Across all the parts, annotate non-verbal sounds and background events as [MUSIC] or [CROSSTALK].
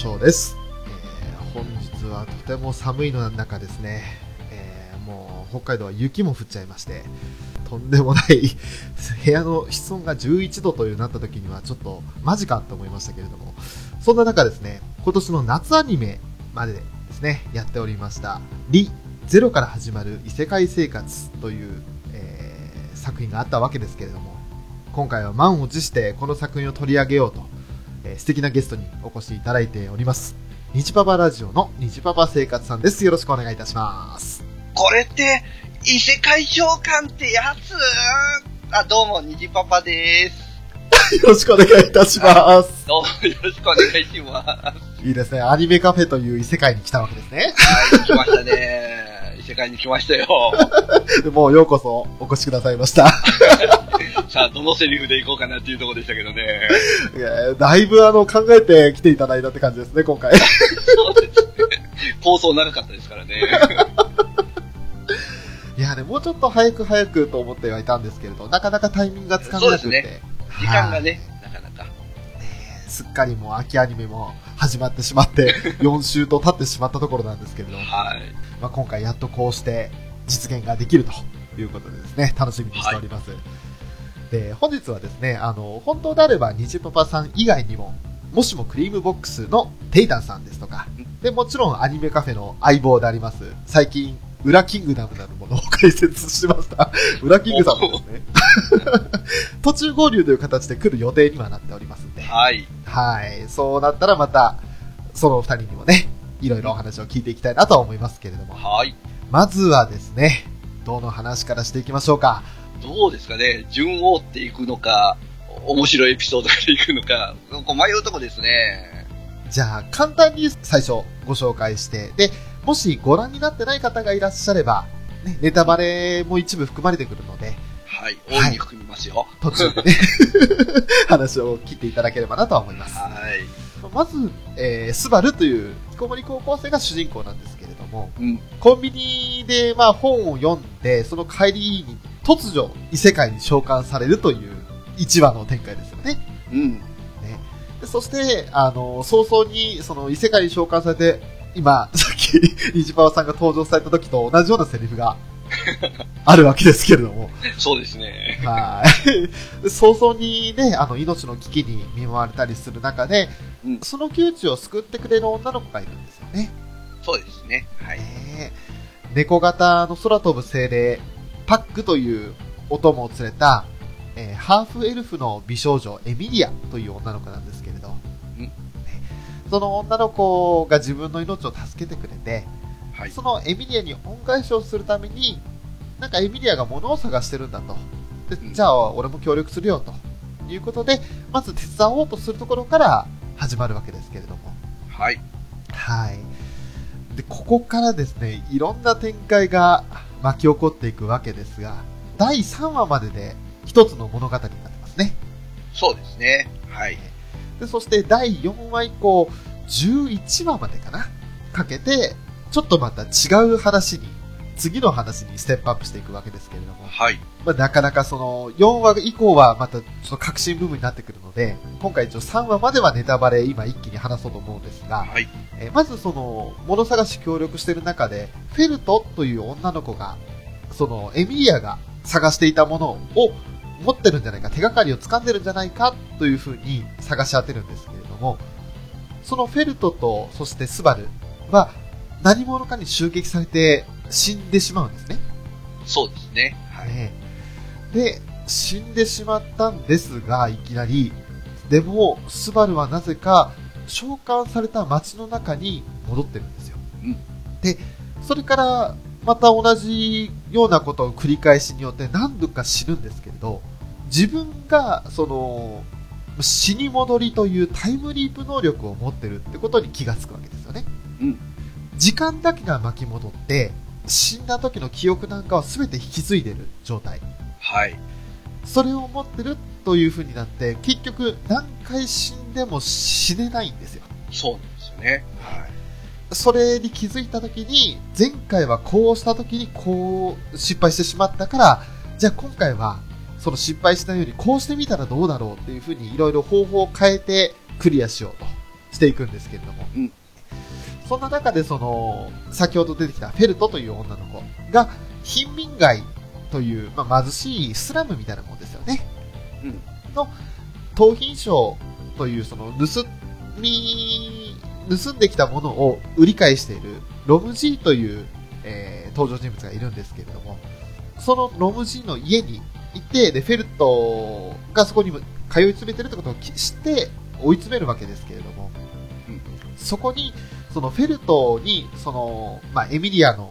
メカフェのショーです、えー本日はとても寒いの中ですね、えーもう北海道は雪も降っちゃいましてとんでもない部屋の室温が11度というなった時にはちょっとマジかと思いましたけれどもそんな中ですね今年の夏アニメまでですねやっておりました「リ・ゼロから始まる異世界生活」という、えー作品があったわけですけれども今回は満を持してこの作品を取り上げようとえー素敵なゲストにお越しいただいております。日パパラジオの日パパ生活さんです。よろしくお願いいたします。これって、異世界召喚ってやつ？あ、どうも、にじパパです。[LAUGHS] よろしくお願いいたします。[LAUGHS] どうもよろしくお願いします。はいいですね。アニメカフェという異世界に来たわけですね。い、来ましたね。異世界に来ましたよ。[LAUGHS] でもうようこそお越しくださいました。[LAUGHS] さあ、どのセリフでいこうかなっていうところでしたけどね。いやだいぶあの考えて来ていただいたって感じですね、今回。そうですね。放送長かったですからね。[LAUGHS] いやね、もうちょっと早く早くと思ってはいたんですけれど、なかなかタイミングがつかめなくて。そうです時間がね、なかなか。ねえすっかりもう秋アニメも始まってしまって、[LAUGHS] 4週と経ってしまったところなんですけれど、はい。まあ、今回やっとこうして実現ができるということでですね、楽しみにしております。で、本日はですね、あの、本当であれば、にじパパさん以外にも、もしもクリームボックスのテイタンさんですとか、で、もちろんアニメカフェの相棒であります、最近、ウラキングダムなるものを解説しました。[LAUGHS] ウラキングさんもですね、[LAUGHS] 途中合流という形で来る予定にはなっておりますんで、はい。はい。そうなったらまた、そのお二人にもね、いろいろお話を聞いていきたいなとは思いますけれども。はい。まずはですね、どの話からしていきましょうか。どうですかね。順を追っていくのか、面白いエピソードでいくのか、こう迷うとこですね。じゃあ、簡単に最初ご紹介して、で、もしご覧になってない方がいらっしゃれば、ね、ネタバレも一部含まれてくるので、はい。大いに含みますよ。途中でね、[LAUGHS] 話を切っていただければなとは思います。はい。まず、えー、スバルという、引きこもり高校生が主人公なんですけれども、うん。コンビニで、まあ、本を読んで、その帰りに突如異世界に召喚されるという一話の展開ですよね。うん。でそして、あの、早々にその異世界に召喚されて、今、[LAUGHS] さっき、ニジパワさんが登場された時と同じようなセリフが [LAUGHS] あるわけですけれども、そうですね。はい。で [LAUGHS] 早々にね、あの、命の危機に見舞われたりする中で、うんその窮地を救ってくれる女の子がいるんですよね。そうですね。はい。ねえ猫型の空飛ぶ精霊、パックというお供を連れた、えーハーフエルフの美少女エミリアという女の子なんですけその女の子が自分の命を助けてくれて、はい。そのエミリアに恩返しをするために、なんかエミリアが物を探してるんだと。でうんじゃあ、俺も協力するよということで、まず手伝おうとするところから始まるわけですけれども。はい。はい。で、ここからですね、いろんな展開が巻き起こっていくわけですが、第3話までで一つの物語になってますね。そうですね。はい。で、そして第4話以降、11話までかな？かけて、ちょっとまた違う話に、次の話にステップアップしていくわけですけれども、はい。まあ、なかなかその、4話以降はまたちょっと革新部分になってくるので、今回一応3話まではネタバレ今一気に話そうと思うんですが、はい。えーまずその、物探し協力している中で、フェルトという女の子が、その、エミリアが探していたものを持ってるんじゃないか、手がかりを掴んでるんじゃないかというふうに探し当てるんですけれども、そのフェルトと、そしてスバルは、何者かに襲撃されて死んでしまうんですね。そうですね。はい。ねで、死んでしまったんですが、いきなり、でも、スバルはなぜか、召喚された街の中に戻ってるんですよ。うんで、それから、また同じようなことを繰り返しによって何度か死ぬんですけれど、自分が、その、死に戻りというタイムリープ能力を持ってるってことに気がつくわけですよね。うん時間だけが巻き戻って、死んだ時の記憶なんかは全て引き継いでる状態。はい。それを持ってるという風になって、結局何回死んでも死ねないんですよ。そうなんですよね。はい。それに気づいた時に、前回はこうした時にこう失敗してしまったから、じゃあ今回はその失敗しないようにこうしてみたらどうだろうっていう風にいろいろ方法を変えてクリアしようとしていくんですけれども。うんそんな中でその、先ほど出てきたフェルトという女の子が、貧民街という、まあ、貧しいスラムみたいなもんですよね。うんの、盗品商というその、盗み、盗んできたものを売り買いしているロムジーという、えー登場人物がいるんですけれども、そのロムジーの家にいて、で、フェルトがそこにも通い詰めてるってことを知って追い詰めるわけですけれども、うんそこに、そのフェルトに、その、まあ、エミリアの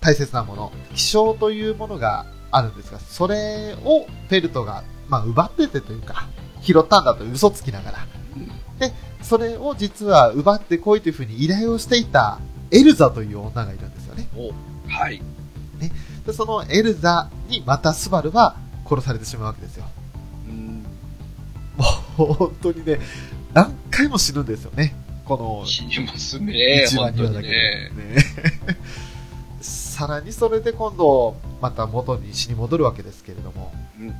大切なもの、気象というものがあるんですが、それをフェルトが、まあ、奪っててというか、拾ったんだと嘘つきながら。で、それを実は奪ってこいというふうに依頼をしていたエルザという女がいるんですよね。はい。で、そのエルザにまたスバルは殺されてしまうわけですよ。うん。もう本当にね、何回も死ぬんですよね。この死にますね。1話2本当に話だけで、ね。ね。[LAUGHS] さらにそれで今度、また元に死に戻るわけですけれども、うん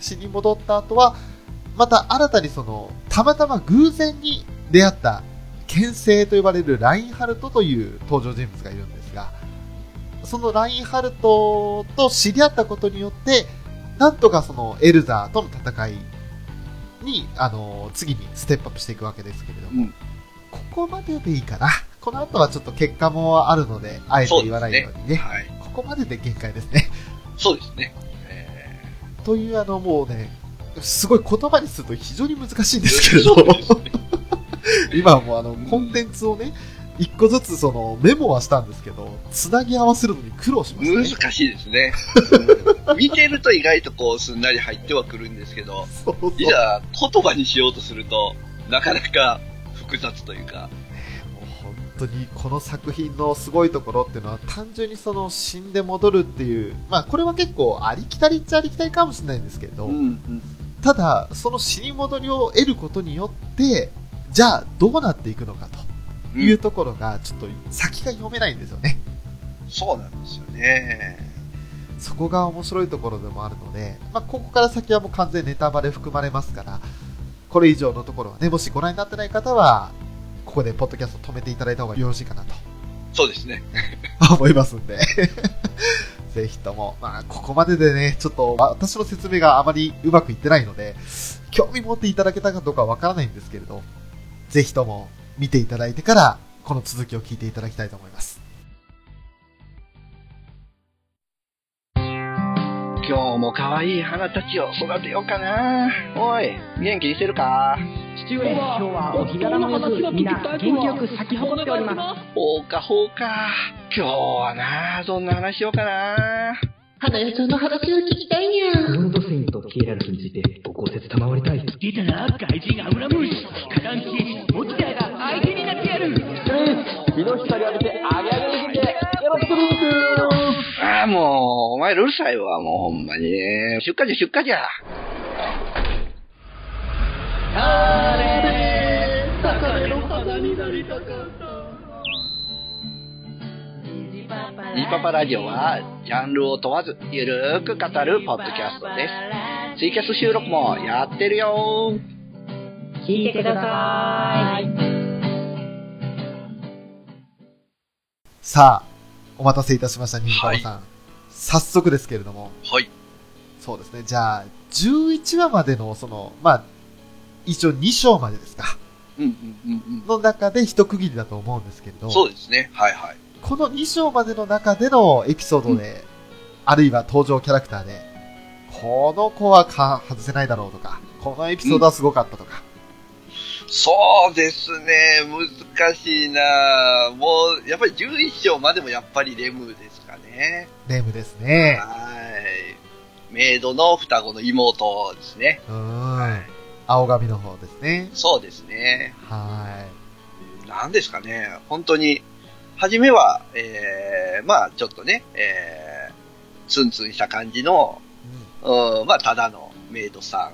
死に戻った後は、また新たにその、たまたま偶然に出会った、剣聖と呼ばれるラインハルトという登場人物がいるんですが、そのラインハルトと知り合ったことによって、なんとかそのエルザーとの戦いに、あの、次にステップアップしていくわけですけれども、うんここまででいいかな。この後はちょっと結果もあるので、あえて言わないようにね。はい。ここまでで限界ですね。そうですね。えというあのもうね、すごい言葉にすると非常に難しいんですけーれどね。[LAUGHS] 今はもうあのコンテンツをね、一個ずつそのメモはしたんですけど、つなぎ合わせるのに苦労しましたね。難しいですね。う [LAUGHS] ん見てると意外とこうすんなり入ってはくるんですけど、そうそう。いざ言葉にしようとすると、なかなか複雑というか、もう本当にこの作品のすごいところっていうのは単純にその死んで戻るっていう、まあこれは結構ありきたりっちゃありきたりかもしれないんですけれど、ん、ただその死に戻りを得ることによって、じゃあどうなっていくのかというところがちょっと先が読めないんですよね。そうなんですよね。そこが面白いところでもあるので、まあ、ここから先はもう完全にネタバレ含まれますから、これ以上のところはね、もしご覧になってない方は、ここでポッドキャスト止めていただいた方がよろしいかなとそうですね。[LAUGHS] 思いますんで。[LAUGHS] ぜひとも、まあ、ここまででね、ちょっと私の説明があまりうまくいってないので、興味持っていただけたかどうかはわからないんですけれど、ぜひとも見ていただいてから、この続きを聞いていただきたいと思います。今日も可愛い花たちを育てようかな。おい、元気にしてるか？父上、今日はお日柄もよく、みんな元気よく咲き誇っております。ほうかほうか。今日はな、どんな話しようかな。花屋さんの話を聞きたいにゃ。ゴールドセインとキエラルクについてご講説賜りたい。出たな、怪人アブラムシ。火弾騎士、落ちたが相手になってやる。ああ、や、もう、お前らうるさいわ、もうほんまに。出荷じゃ、出荷じゃ。ニジパパラジオは、ジャンルを問わず、ゆるーく語るポッドキャストです。ツイキャス収録もやってるよ聞いてください。さあ、お待たせいたしました、ニジパパさん。早速ですけれども、はい。そうですね。じゃあ、11話までの、その、まあ、一応2章までですか。うんうんうんの中で一区切りだと思うんですけれど、うん。そうですね。はいはい。この2章までの中でのエピソードで、あるいは登場キャラクターで、この子はか外せないだろうとか、このエピソードはすごかったとか、そうですね。難しいなもう、やっぱり11章までもやっぱりレムですかね。レムですね。はい。メイドの双子の妹ですね。うーん。青髪の方ですね。そうですね。はなんですかね。本当に、初めは、えー、まあちょっとね、えー、ツンツンした感じの、い。うんうん、まあただのメイドさ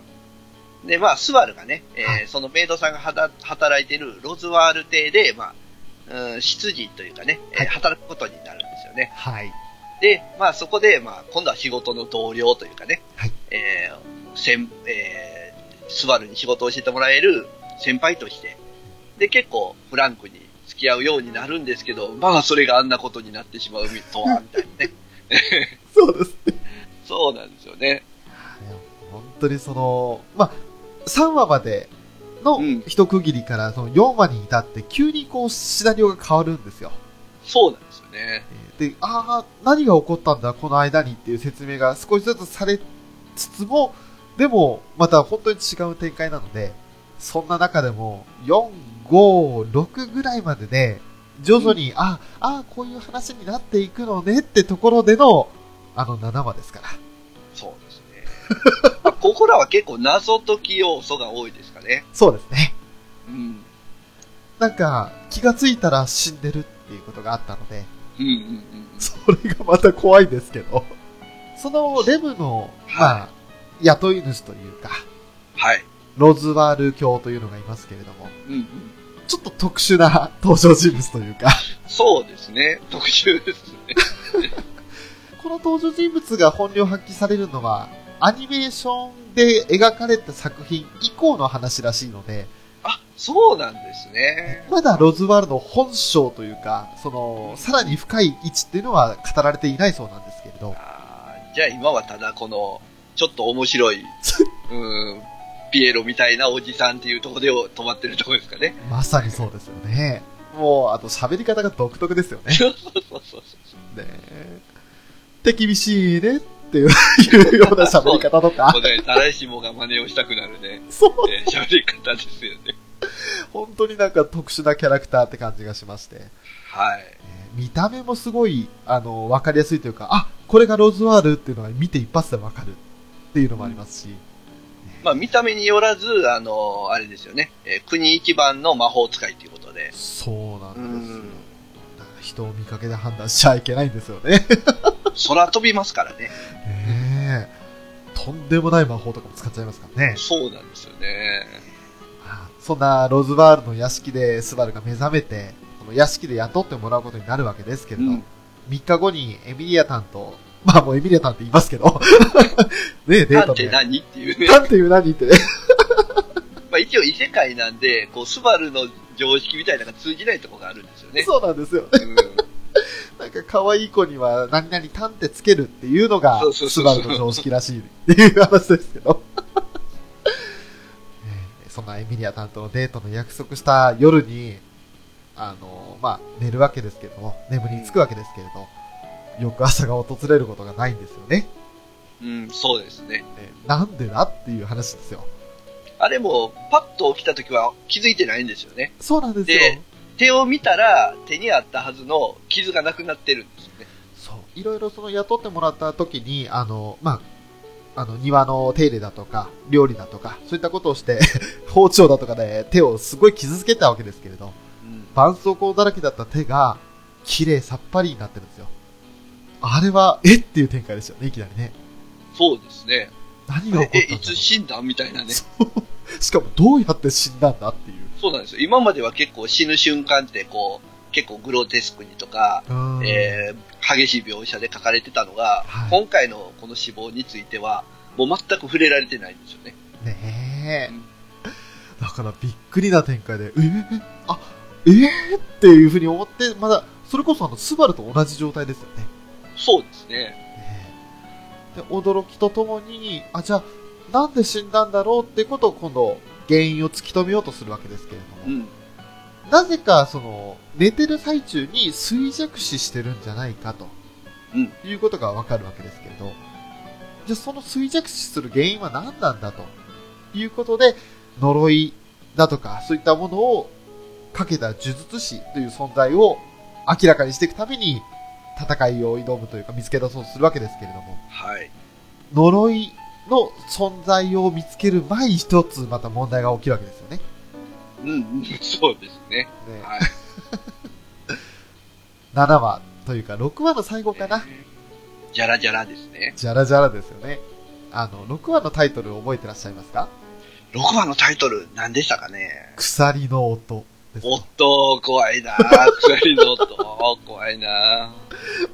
ん。で、まあスバルがね、えーはいそのメイドさんが働いてるロズワール邸で、まあ、うん、執事というかね、えーはい働くことになるんですよね。はい。で、まあそこで、まあ今度は仕事の同僚というかね、はいえー、先、えー、スバルに仕事を教えてもらえる先輩として、で、結構フランクに付き合うようになるんですけど、まあそれがあんなことになってしまうとは、みたいなね。[LAUGHS] そうですね。そうなんですよね。本当にその、まあ、3話までのうん一区切りからその4話に至って急にこうシナリオが変わるんですよ。そうなんですよね。で、ああ、何が起こったんだ、この間にっていう説明が少しずつされつつも、でも、また本当に違う展開なので、そんな中でも、4、5、6ぐらいまでで、徐々に、ああ、こういう話になっていくのねってところでの、あの7話ですから。そうですね。[LAUGHS] まあここらは結構謎解き要素が多いですかね。そうですね。うん。なんか、気がついたら死んでるっていうことがあったので、うんうんうん。それがまた怖いんですけど、そのレムの、まあ、雇い主というか、はい。ロズワール教というのがいますけれども、うんうん。ちょっと特殊な登場人物というか、そうですね。特殊ですね。[LAUGHS] この登場人物が本領発揮されるのは、アニメーションで描かれた作品以降の話らしいので、あ、そうなんですね。まだロズワールの本性というか、その、さらに深い位置っていうのは語られていないそうなんですけれど、あーじゃあ今はただこの、ちょっと面白い、[LAUGHS] うん、ピエロみたいなおじさんっていうところで止まってるところですかね。まさにそうですよね。もう、あと喋り方が独特ですよね。[LAUGHS] そうそうそうそう。ね手厳しいねっていうような喋り方とか [LAUGHS] もう、ね、誰しもが真似をしたくなるね、そう、えー喋り方ですよね。本当になんか特殊なキャラクターって感じがしまして、はい。えー見た目もすごい、あの、わかりやすいというか、あ、これがロズワールっていうのが見て一発でわかるっていうのもありますし、まあ見た目によらず、あの、あれですよね、えー国一番の魔法使いということで。そうなんですよ。うんだから人を見かけで判断しちゃいけないんですよね。[LAUGHS] 空飛びますからね。ねえとんでもない魔法とかも使っちゃいますからね。そうなんですよね。まあそんなロズワールの屋敷でスバルが目覚めて、この屋敷で雇ってもらうことになるわけですけれど、うん3日後にエミリアタンと、まあもうエミリアタンって言いますけど、[LAUGHS] ねえ、デーなんて。何っていうね。タンっていう何ってね。[LAUGHS] まあ一応異世界なんで、こう、スバルの常識みたいなのが通じないところがあるんですよね。そうなんですよ。うん [LAUGHS] なんか可愛い子には何々タンってつけるっていうのがスバルの常識らしいっていう話ですけど。えーそんなエミリアタンとのデートの約束した夜に、あの、まあ、寝るわけですけども、眠りにつくわけですけれど、翌朝が訪れることがないんですよね。うん、そうですね。えーなんでだっていう話ですよ。あれも、パッと起きた時は気づいてないんですよね。そうなんですよ。で手を見たら、手にあったはずの傷がなくなってるんですよね。そう。いろいろその雇ってもらった時に、あの、まあ、あの、庭の手入れだとか、料理だとか、そういったことをして、[LAUGHS] 包丁だとかで手をすごい傷つけたわけですけれど、うん。絆創膏だらけだった手が、綺麗さっぱりになってるんですよ。あれは、えっていう展開ですよね、いきなりね。そうですね。何が起こったえ、んだろいうつ死んだみたいなね。[LAUGHS] しかも、どうやって死んだんだっていう。そうなんですよ。今までは結構死ぬ瞬間ってこう、結構グロテスクにとか、うんえー激しい描写で書かれてたのが、はい今回のこの死亡については、もう全く触れられてないんですよね。ねえうん。だからびっくりな展開で、えー、あ、えー、っていうふうに思って、まだ、それこそあの、スバルと同じ状態ですよね。そうですね。で、驚きとともに、あ、じゃあ、なんで死んだんだろうってことを今度、原因を突き止めようとするわけですけれども、うん。なぜか、その、寝てる最中に衰弱死してるんじゃないかと、うん。いうことがわかるわけですけれど、じゃあその衰弱死する原因は何なんだと。いうことで、呪いだとか、そういったものをかけた呪術師という存在を明らかにしていくために、戦いを挑むというか見つけ出そうとするわけですけれども、はい。呪いの存在を見つける前に一つまた問題が起きるわけですよね。うん、うん、そうですね。ねはい。[LAUGHS] 7話というか6話の最後かな。じゃらじゃらですね。じゃらじゃらですよね。あの、6話のタイトル覚えてらっしゃいますか？6話のタイトル、何でしたかね？鎖の音おっと、怖いな鎖の音、怖いな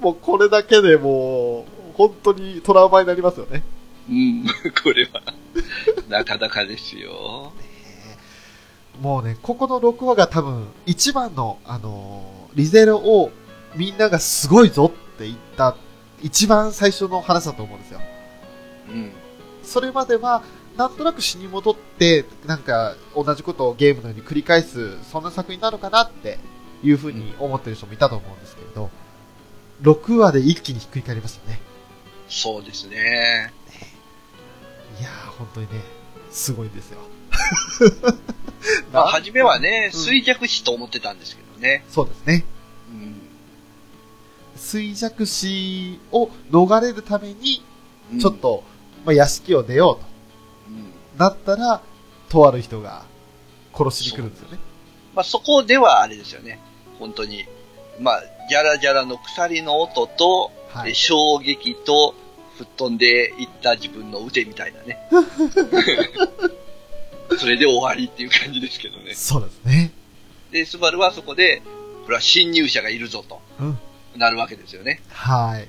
もうこれだけでもう、本当にトラウマになりますよね。うん、これは、なかなかですよ。もうね、ここの6話が多分、一番の、あのーリゼロをみんながすごいぞって言った、一番最初の話だと思うんですよ。うん。それまでは、なんとなく死に戻って、なんか、同じことをゲームのように繰り返す、そんな作品なのかなっていうふうに思ってる人もいたと思うんですけれど、6話で一気にひっくり返りましたね。そうですね。いやー、本当にね、すごいんですよ。[LAUGHS] まあ、初めはね、うん衰弱死と思ってたんですけどね。そうですね。うん。衰弱死を逃れるために、うんちょっ、と、まあ、屋敷を出よううん。となったら、とある人が殺しに来るんですよね。まあ、そこではあれですよね。本当に。まあ、じゃらじゃらの鎖の音と、はいで。衝撃と、吹っ飛んでいった自分の腕みたいなね。[LAUGHS] それで終わりっていう感じですけどね。そうですね。で、スバルはそこで、これは侵入者がいるぞと、うん。なるわけですよね。はい。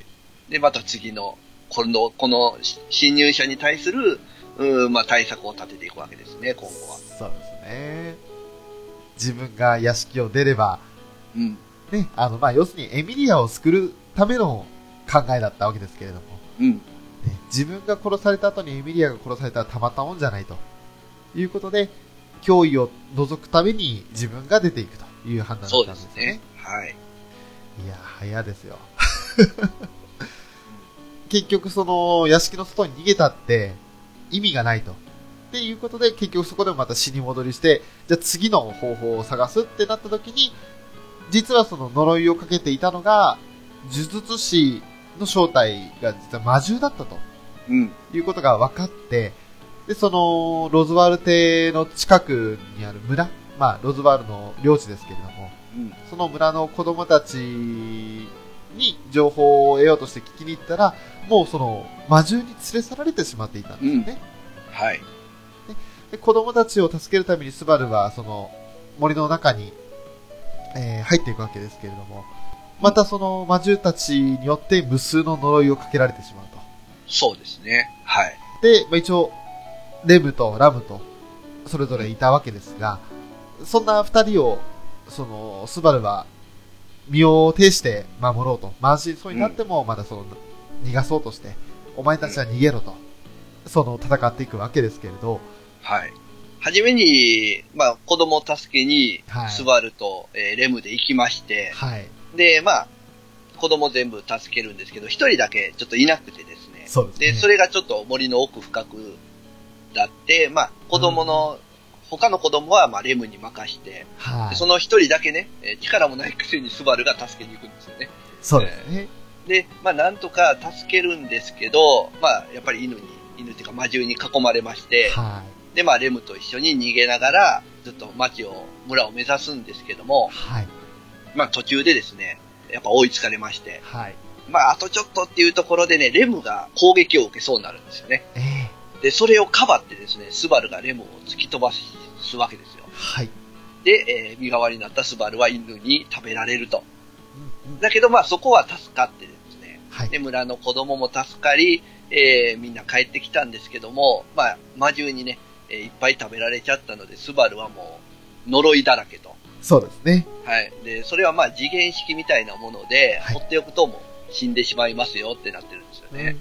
で、また次の、この、この侵入者に対する、うん、まあ対策を立てていくわけですね、今後は。そうですね。自分が屋敷を出れば、うん。ね、あの、まあ、要するにエミリアを救うための考えだったわけですけれども、うん。ね、自分が殺された後にエミリアが殺されたらたまったもんじゃないということで、脅威を除くために自分が出ていくという判断だったんですよね。ですね。はい。いや、早ですよ。[LAUGHS] 結局その屋敷の外に逃げたって意味がないと。っていうことで結局そこでもまた死に戻りして、じゃあ次の方法を探すってなった時に、実はその呪いをかけていたのが、呪術師の正体が実は魔獣だったとうん。いうことが分かって、で、その、ロズワール邸の近くにある村、まあ、ロズワールの領地ですけれども、うん。その村の子供たちに情報を得ようとして聞きに行ったら、もうその魔獣に連れ去られてしまっていたんですよね。はい。で子供たちを助けるためにスバルはその森の中に、えー入っていくわけですけれども、またその魔獣たちによって無数の呪いをかけられてしまうと。そうですね。はい。で、まあ、一応、レムとラムと、それぞれいたわけですが、そんな二人を、その、スバルは、身を挺して守ろうと。満身そうになっても、まだその、逃がそうとして、お前たちは逃げろと。その、戦っていくわけですけれど、はい。はじめに、まあ、子供を助けにはい、スバルと、えーレムで行きまして、はい。で、まあ、子供全部助けるんですけど、一人だけちょっといなくてですね。そうですね。で、それがちょっと森の奥深くだって、まあ、子供の、他の子供は、まあ、レムに任して、はい。でその一人だけね、えー力もないくせにスバルが助けに行くんですよね。そうですね。で、まあ、なんとか助けるんですけど、まあ、やっぱり犬に、犬っていうか魔獣に囲まれまして、はで、まあ、レムと一緒に逃げながら、ずっと町を、村を目指すんですけどもい。、はい。まあ、途中でですね、やっぱ追いつかれまして、はい。まあ、あとちょっとっていうところでね、レムが攻撃を受けそうになるんですよね。ええで、それをかばってですね、スバルがレムを突き飛ばすわけですよ。はい。で、えー身代わりになったスバルは犬に食べられると。うんうんだけど、まあ、そこは助かってですね、はい。で、村の子供も助かり、えーみんな帰ってきたんですけども、まあ、魔獣にね、えーいっぱい食べられちゃったので、スバルはもう、呪いだらけと。そうですね。はい。で、それはまあ、次元式みたいなもので、はい放っておくともう死んでしまいますよってなってるんですよね。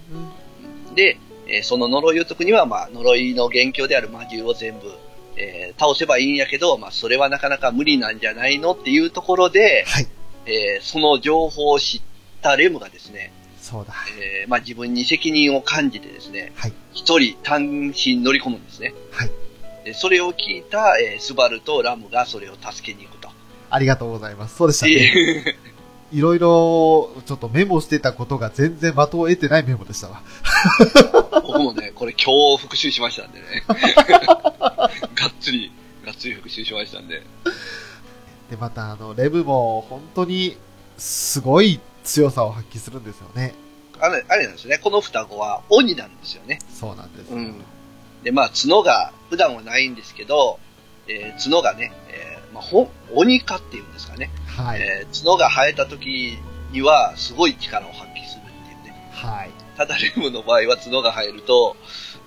うんで、えーその呪いを解くには、まあ、呪いの元凶である魔獣を全部、えー倒せばいいんやけど、まあ、それはなかなか無理なんじゃないのっていうところで、はい。えーその情報を知ったレムがですね、そうだ。えーまあ、自分に責任を感じてですね、はい。一人単身乗り込むんですね。はい。でそれを聞いた、えースバルとラムがそれを助けに行くと。ありがとうございます。そうでしたね。い [LAUGHS] ろいろ、ちょっとメモしてたことが全然的を得てないメモでしたわ。僕もね、これ今日復習しましたんでね。[LAUGHS] がっつり、がっつり復習しましたんで。で、また、あの、レブも本当にすごい強さを発揮するんですよね。あれ、あれなんですね。この双子は鬼なんですよね。そうなんです。うん。で、まあ、角が普段はないんですけど、えー角がね、えーまあ、ほ鬼化っていうんですかね。はい。えー角が生えた時にはすごい力を発揮するっていうね。はい。ただレムの場合は角が生えると、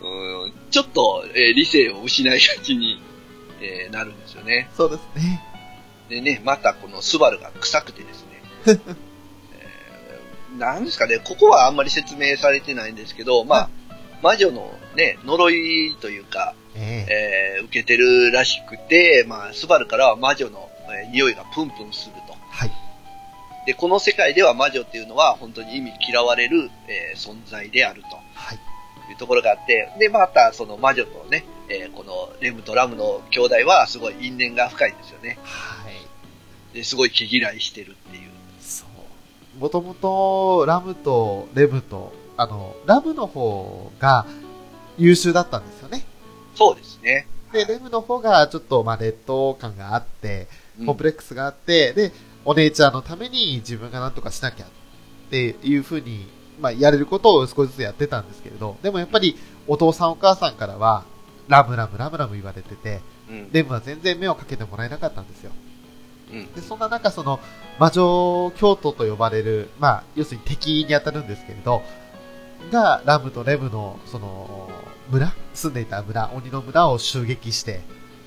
うーんちょっと、えー理性を失いがちに、えーなるんですよね。そうですね。でね、またこのスバルが臭くてですね。[LAUGHS] えーなんですかね、ここはあんまり説明されてないんですけど、まあ、魔女のね、呪いというか、えええー受けてるらしくて、まあ、スバルからは魔女の、えー匂いがプンプンすると。はい。で、この世界では魔女っていうのは本当に意味嫌われる、えー存在であると。はい。いうところがあって、で、またその魔女とね、えーこのレムとラムの兄弟はすごい因縁が深いんですよね。はい。で、すごい毛嫌いしてるっていう。もともと、ラムとレムと、あの、ラムの方が優秀だったんですよね。そうですね。で、レムの方がちょっと、まあ、劣等感があって、うんコンプレックスがあって、で、お姉ちゃんのために自分が何とかしなきゃっていう風に、まあ、やれることを少しずつやってたんですけれど、でもやっぱりお父さんお母さんからは、ラムラムラムラム言われてて、うん。レムは全然目をかけてもらえなかったんですよ。うん。で、そんな中、その、魔女京都と呼ばれる、まあ、要するに敵に当たるんですけれど、が、ラムとレムの、その、村？住んでいた村、鬼の村を襲撃して、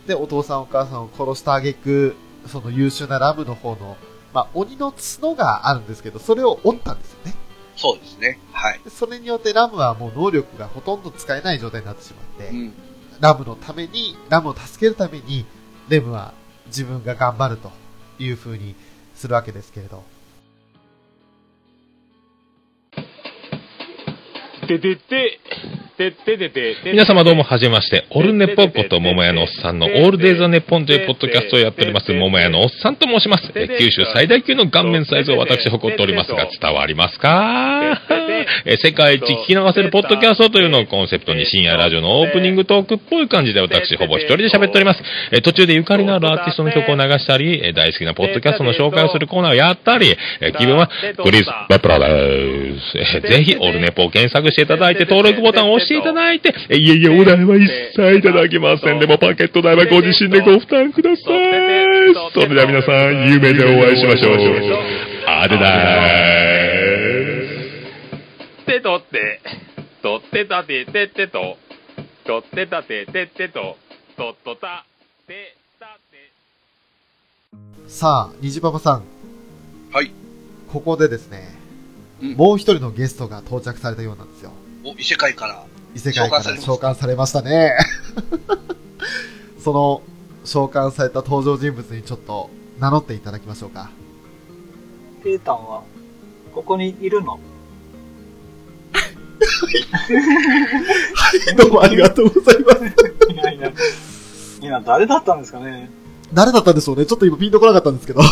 で、お父さんお母さんを殺した挙句、その優秀なラムの方の、まあ、鬼の角があるんですけど、それを折ったんですよね。そうですね。はい。でそれによってラムはもう能力がほとんど使えない状態になってしまって、うん。ラムのために、ラムを助けるために、レムは自分が頑張るというふうにするわけですけれど。ででで、ててててて。皆様どうもはじめまして、オルネポこと桃屋のおっさんのオールデイザネッポンというポッドキャストをやっております、桃屋のおっさんと申します。え九州最大級の顔面サイズを私誇っておりますが、伝わりますか？え世界一聞き流せるポッドキャストというのをコンセプトに深夜ラジオのオープニングトークっぽい感じで私ほぼ一人で喋っております。え途中でゆかりのあるアーティストの曲を流したり、え大好きなポッドキャストの紹介をするコーナーをやったり、え気分はクリス・バプラです。えぜひオルネポを検索していただいて、登録ボタンを押していただいて、えいえいえ、お代は一切いただきません。でもパケット代はご自身でご負担ください。それでは皆さん、夢でお会いしましょう。あれだーてとって、とってたててってと、とってたててってと、とっとた、てたて。さあ、虹パパさん。はい。ここでですね、うんもう一人のゲストが到着されたようなんですよ。お、異世界から。異世界から召喚されましたね。[LAUGHS] その、召喚された登場人物にちょっと名乗っていただきましょうか。ペータンは、ここにいるの？どうもありがとうございます。いやいや。いや、誰だったんですかね？誰だったんでしょうね？ちょっと今ピンとこなかったんですけど。[LAUGHS]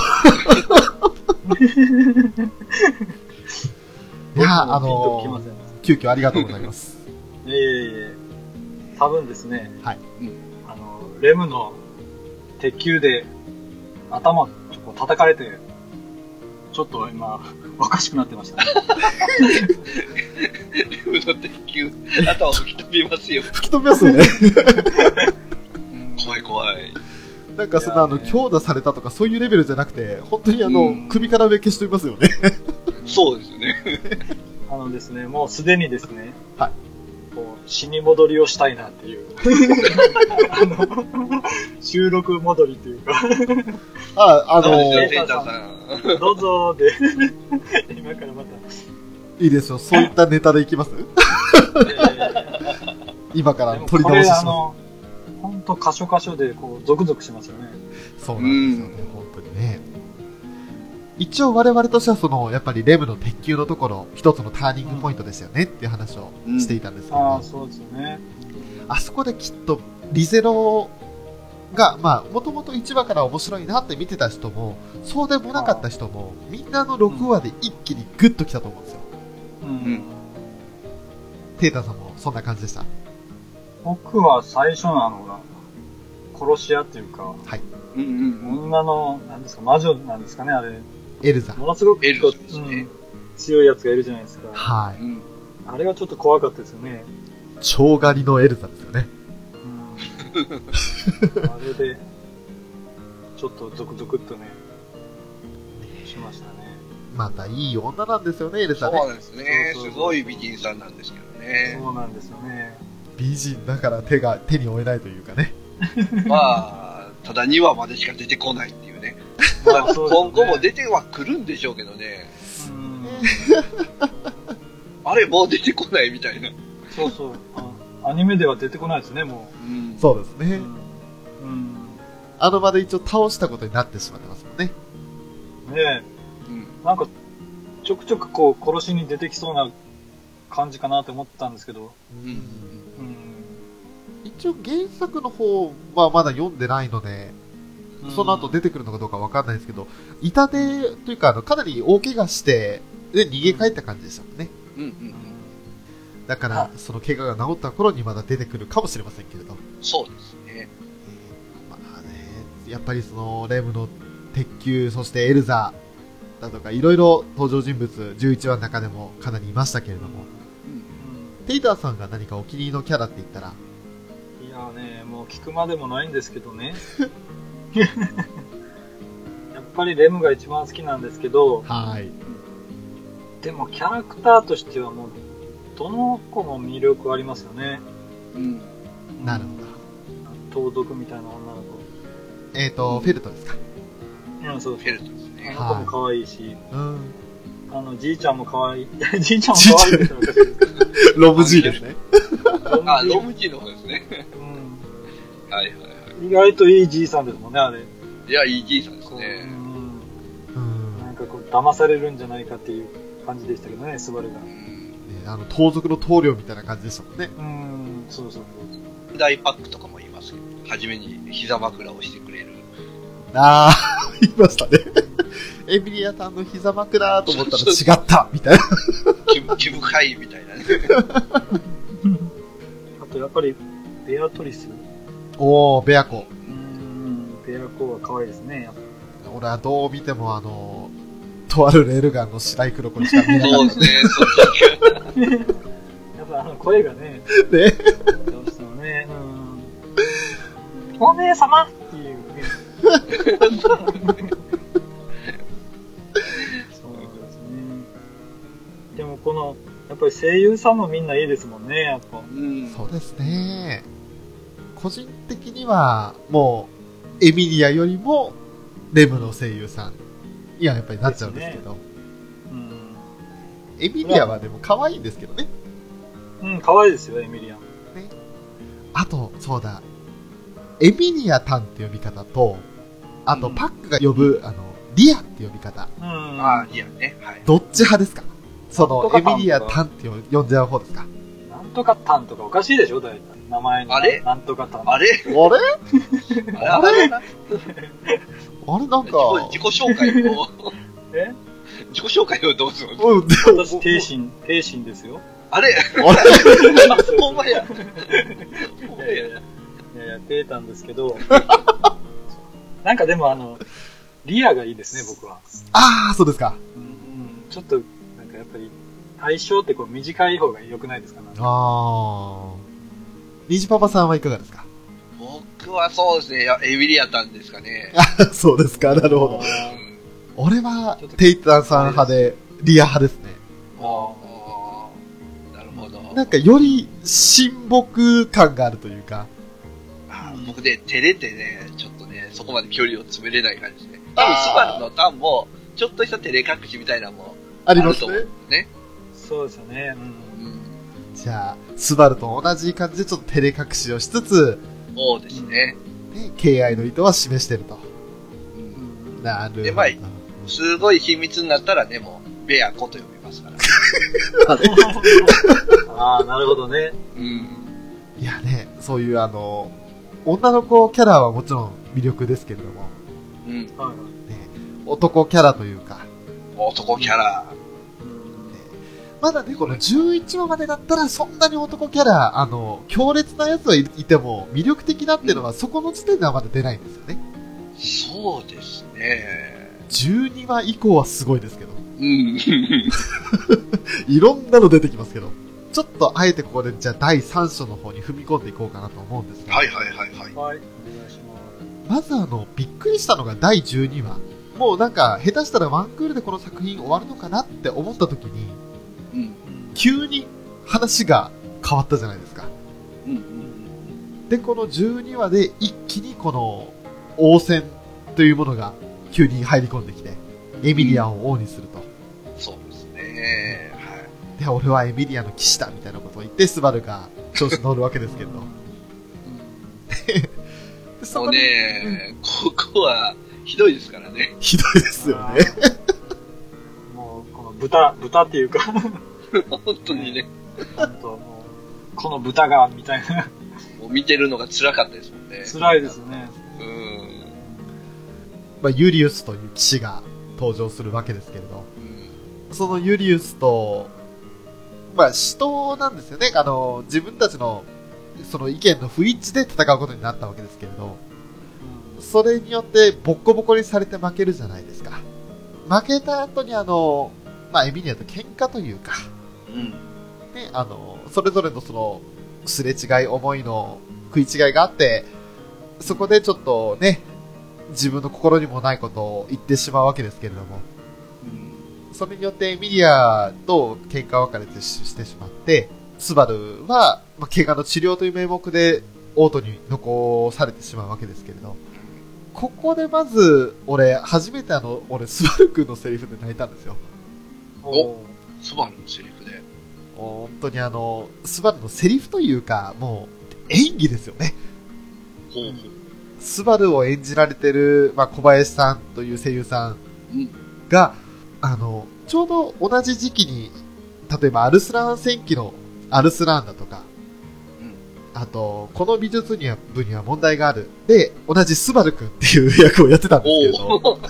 いや、あの。急遽ありがとうございます。いえいえいえ。多分ですね。はい。あの、レムの鉄球で頭をこう叩かれて、ちょっと今、おかしくなってましたね。レムの鉄球、頭を吹き飛びますよ。吹き飛びますよね。怖い怖い。なんかそんなあの、強打されたとかそういうレベルじゃなくて、本当にあの、うん首から上消し飛びますよね。そうですね。[LAUGHS] あのですね、もうすでにですね、はい死に戻りをしたいなっていう。[LAUGHS] あの、収録戻りというか、あ、あのー。どうぞで、[LAUGHS] 今からまた、いいですよ。そういったネタでいきます？今から取り直ししまあの、ほんと箇所箇所でこう、ゾクゾクしますよね。す。そうなんですよね、本当にね。一応我々としてはその、やっぱりレムの鉄球のところ、一つのターニングポイントですよねっていう話をしていたんですけど、ああ、そうですよね。あそこできっとリゼロが、まあ、もともと1話から面白いなって見てた人も、そうでもなかった人も、みんなの6話で一気にグッときたと思うんですよ。うん。んテータさんもそんな感じでした？僕は最初のあの、殺し屋っていうか、うんうん女の、なんですか、魔女なんですかね、あれ。エルザ。ものすごくエルザですねうん強いやつがいるじゃないですか。はうん。うん。あれがちょっと怖かったですよね。い。超狩りのエルザですよね。うん。あれで、ちょっとゾクゾクっとね、しましたね。またいい女なんですよね、エルザね。そうなんですね。すごい美人さんなんですけどね。そうなんですよね。美人だから手が、手に負えないというかね。[LAUGHS] まあ、ただ2話までしか出てこないっていうね。まあ、[LAUGHS] 今後も出てはくるんでしょうけどね。うん。あれ、もう出てこないみたいな。そうそう。あアニメでは出てこないですね、もうん。そうですね。う。うん。あの場で一応倒したことになってしまってますもんね。うん。ねうん。え、なんか、ちょくちょくこう、殺しに出てきそうな感じかなって思ったんですけど、うん。うん。一応原作の方はまだ読んでないので、その後出てくるのかどうかわかんないですけど、痛手というか、あの、かなり大怪我して、で、逃げ帰った感じでしたもんね。うんうん。だから、その怪我が治った頃にまだ出てくるかもしれませんけれど。そうですね。まあね、やっぱりその、レムの鉄球、そしてエルザだとか、いろいろ登場人物、11話の中でもかなりいましたけれども、うん。テイターさんが何かお気に入りのキャラって言ったら、いやーね、もう聞くまでもないんですけどね。[LAUGHS] [LAUGHS] やっぱりレムが一番好きなんですけど、はい。でもキャラクターとしてはもう、どの子も魅力ありますよね。うん。なるほど。盗賊みたいな女のえっ、と、フェルトですか？子。うん、そうフェルトですあね。の子も可愛いし、うん。あの、じいちゃんも可愛い。[LAUGHS] じいちゃんも可愛いですけどロブ G ですね。あ、ロムムジの方ですね。うんはいはいはい。意外といいじいさんですもんね、あれ。いや、いいじいさんですね。なんかこう、騙されるんじゃないかっていう感じでしたけどね、スバルが。うん。ねあの、盗賊の棟梁みたいな感じでしたもんね。うん、そうそう大パックとかもいますけど、初めに膝枕をしてくれる。あー、言いましたね。[LAUGHS] エミリアさんの膝枕と思ったら違ったみたいな。気気深いみたいなね。[LAUGHS] あとやっぱり、ベアトリス。おー、ベアコ。うん、ベアコは可愛いですね。やっぱ俺はどう見てもあの、とあるレールガンの白井黒子にしか見えなかっそうですね。そうやっぱあの声がね、た [LAUGHS] ね。どうしてもね、うん。お姉様っていうね。そうですね。でもこの、やっぱり声優さんもみんないいですもんね、やっぱ。うん。そうですね。個人的には、もう、エミリアよりも、レムの声優さんにはやっぱりなっちゃうんですけど、うん。エミリアはでも可愛いんですけどね。うん、可愛いですよ、エミリアン。あと、そうだ、エミリアタンって呼び方と、あとうんパックが呼ぶ、あの、リアって呼び方、うん。ああ、いやね。はい。どっち派ですか？その、エミリアタンって呼んじゃう方ですか？とかタンとかおかしいでしょ、大体。名前に。あれ？なんとかタン。あれ？あれ？あれ？あれ？あれ？なんか、自己紹介を、[LAUGHS] え？自己紹介をどうぞ。うん、でも私、帝神、帝神ですよ。あれ？あれ？ほんまや。ほんまや。いやいや出たんですけど、[LAUGHS] なんかでもあの、リアがいいですね、僕は。ああ、そうですか。うんうん、ちょっと、対象ってこう短い方が良くないですか？ね。あー。ニジパパさんはいかがですか？僕はそうですね、エミリアタンですかね。あ [LAUGHS] そうですか、なるほど。俺は、テイタンさん派で、リア派ですね。ああ、なるほど。なんか、より親睦感があるというか、あー僕ね、照れてね、ちょっとね、そこまで距離を詰めれない感じで。多分、スバルのターンも、ちょっとした照れ隠しみたいなのもありますねと思うん。ですね。そうですよね。うん。うん。じゃあ、スバルと同じ感じでちょっと照れ隠しをしつつ、そうですね。ね、敬愛の意図は示してると。うんなるほど。でまあすごい秘密になったらね、もう、ベアコと呼びますから。[LAUGHS] あ [LAUGHS] あ、なるほどね。うん。いやね、そういうあの、女の子キャラはもちろん魅力ですけれども、うん。ね、男キャラというか、男キャラ。まだね、この11話までだったらそんなに男キャラ、あの、強烈なやつはいいても、魅力的なっていうのはそこの時点ではまだ出ないんですよね。そうですね。12話以降はすごいですけど、うん。[LAUGHS] いろんなの出てきますけど、ちょっとあえてここでじゃあ第3章の方に踏み込んでいこうかなと思うんですが、はいはいはいはい。はい。お願いしままずあの、びっくりしたのが第12話。もうなんか、下手したらワンクールでこの作品終わるのかなって思った時に。急に話が変わったじゃないですか。うんうん。で、この12話で一気にこの王戦というものが急に入り込んできて、エミリアを王にすると。そうですね。はい。で、俺はエミリアの騎士だみたいなことを言って、スバルが調子乗るわけですけれど。[LAUGHS] でそもうね、ここは、ひどいですからね。ひどいですよね。[LAUGHS] もう、この豚、豚っていうか、[LAUGHS] 本当にね、本当もう、この豚が、みたいな。もう見てるのが辛かったですもんね。辛いですね。うん。まあ、ユリウスという騎士が登場するわけですけれど、うんそのユリウスと、まあ、死闘なんですよね。あの、自分たちの、その意見の不一致で戦うことになったわけですけれど、それによってボッコボコにされて負けるじゃないですか。負けた後にあの、まあ、エミリアと喧嘩というか、うん。ね、あの、それぞれのその、すれ違い、思いの食い違いがあって、そこでちょっとね、自分の心にもないことを言ってしまうわけですけれども、それによってエミリアと喧嘩別れてししてしまって、スバルは、まあ、怪我の治療という名目で、オートに残されてしまうわけですけれど、ここでまず、俺、初めてあの、俺、スバル君のセリフで泣いたんですよ。おスバルのセリフ？で。本当にあの、スバルのセリフというか、もう、演技ですよね。スバルを演じられてる、まあ、小林さんという声優さんうんが、あの、ちょうど同じ時期に、例えばアルスラーン戦記のアルスラーンだとか、うん。あと、この美術には部には問題がある。で、同じスバル君っていう役をやってたんですけれど、[LAUGHS]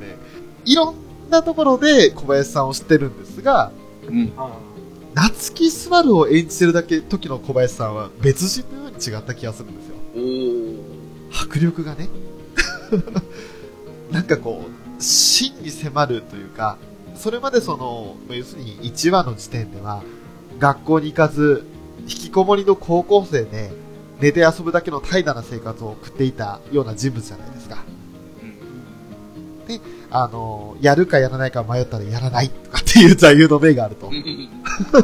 ね、いろんなところで小林さんを知ってるんですが、うん。は夏木スバルを演じてるだけ時の小林さんは別人のように違った気がするんですよ。迫力がね。[LAUGHS] なんかこう、真に迫るというか、それまでその、要するに1話の時点では、学校に行かず、引きこもりの高校生で、寝て遊ぶだけの怠惰な生活を送っていたような人物じゃないですか。あの、やるかやらないか迷ったらやらないとかっていう座右の銘があると。うん。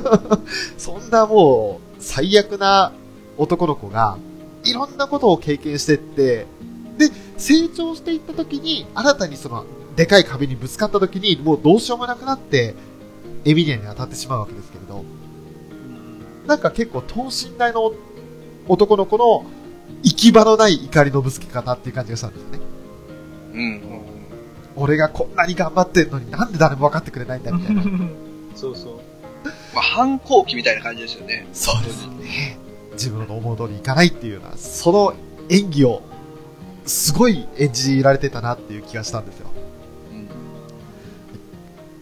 [LAUGHS] そんなもう、最悪な男の子が、いろんなことを経験してって、で、成長していった時に、新たにその、でかい壁にぶつかった時に、もうどうしようもなくなって、エミリアに当たってしまうわけですけれど、なんか結構等身大の男の子の行き場のない怒りのぶつけ方っていう感じがしたんですよね。うん。俺がこんなに頑張ってんのになんで誰も分かってくれないんだみたいな。[LAUGHS] そうそう。まあ、反抗期みたいな感じですよね。そうですね。自分の思う通りいかないっていうような、その演技を、すごい演じられてたなっていう気がしたんですよ。う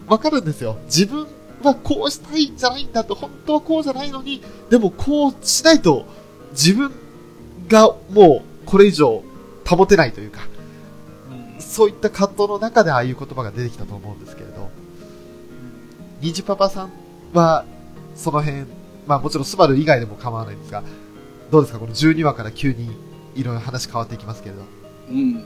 ん。わかるんですよ。自分はこうしたいんじゃないんだと、本当はこうじゃないのに、でもこうしないと、自分がもうこれ以上保てないというか、うんそういった葛藤の中でああいう言葉が出てきたと思うんですけれど、ニジパパさんは、その辺、まあもちろんスバル以外でも構わないんですが、どうですか？この12話から急にいろいろ話変わっていきますけれど。うん。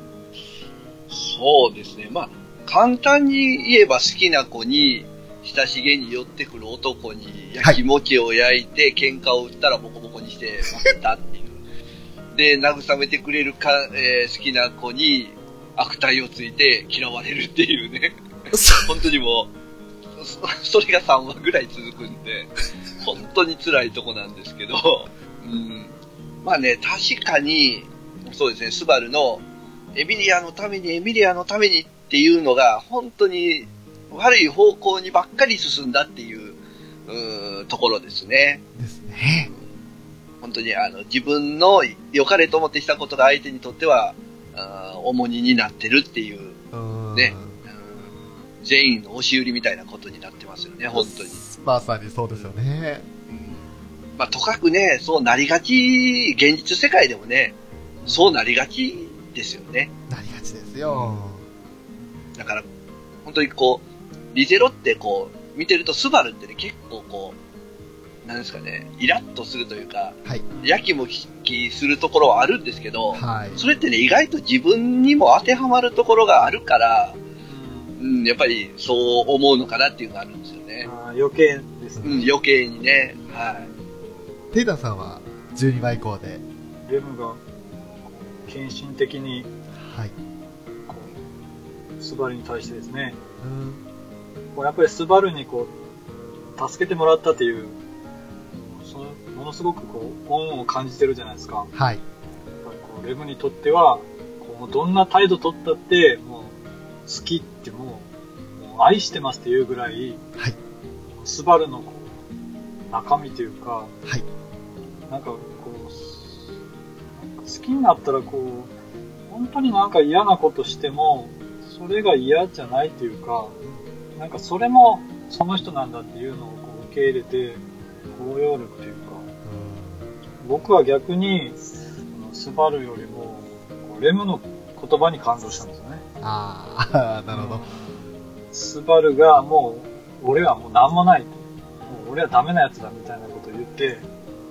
そうですね。まあ、簡単に言えば好きな子に、親しげに寄ってくる男に焼きもちを焼いて、喧嘩を売ったらボコボコにして負ったっていう。で、慰めてくれるか、えー好きな子に悪態をついて嫌われるっていうね。本当にもう、そそれが3話ぐらい続くんで、本当に辛いとこなんですけど、うん。まあね、確かに、そうですね、スバルのエミリアのために、エミリアのためにっていうのが、本当に悪い方向にばっかり進んだっていう、うーところですね。ですね。本当にあの自分の良かれと思ってしたことが相手にとっては、あー重荷になってるっていう、うん。ねうん全員の押し売りみたいなことになってますよね、本当に。まさにそうですよね。まあ、とかくね、そうなりがち、現実世界でもね、そうなりがちですよね。なりがちですよ。だから、本当にこう、リゼロってこう、見てるとスバルってね、結構こう、なんですかね、イラッとするというか、はい。やきもきするところはあるんですけど、はい。それってね、意外と自分にも当てはまるところがあるから、うん、やっぱりそう思うのかなっていうのがあるんですよね。あー余計ですうん、ね。余計にね。はい。テイタンさんは12話以降で、レムが、献身的に、はい。こう、スバルに対してですね、うん。こうやっぱりスバルにこう、助けてもらったっていう、ものすごくこう、恩を感じてるじゃないですか。はい。こうレムにとっては、こうどんな態度取ったって、もう、好きってもう、もう愛してますっていうぐらい、はい。スバルのこう中身というか、はい。なんかこう、好きになったらこう、本当になんか嫌なことしても、それが嫌じゃないというか、なんかそれもその人なんだっていうのをこう受け入れて、包容力というか、僕は逆に、あのスバルよりも、レムの言葉に感動したんですよね。ああ、[LAUGHS] なるほど。スバルがもう、俺はもう何もないと。もう俺はダメなやつだみたいなことを言って、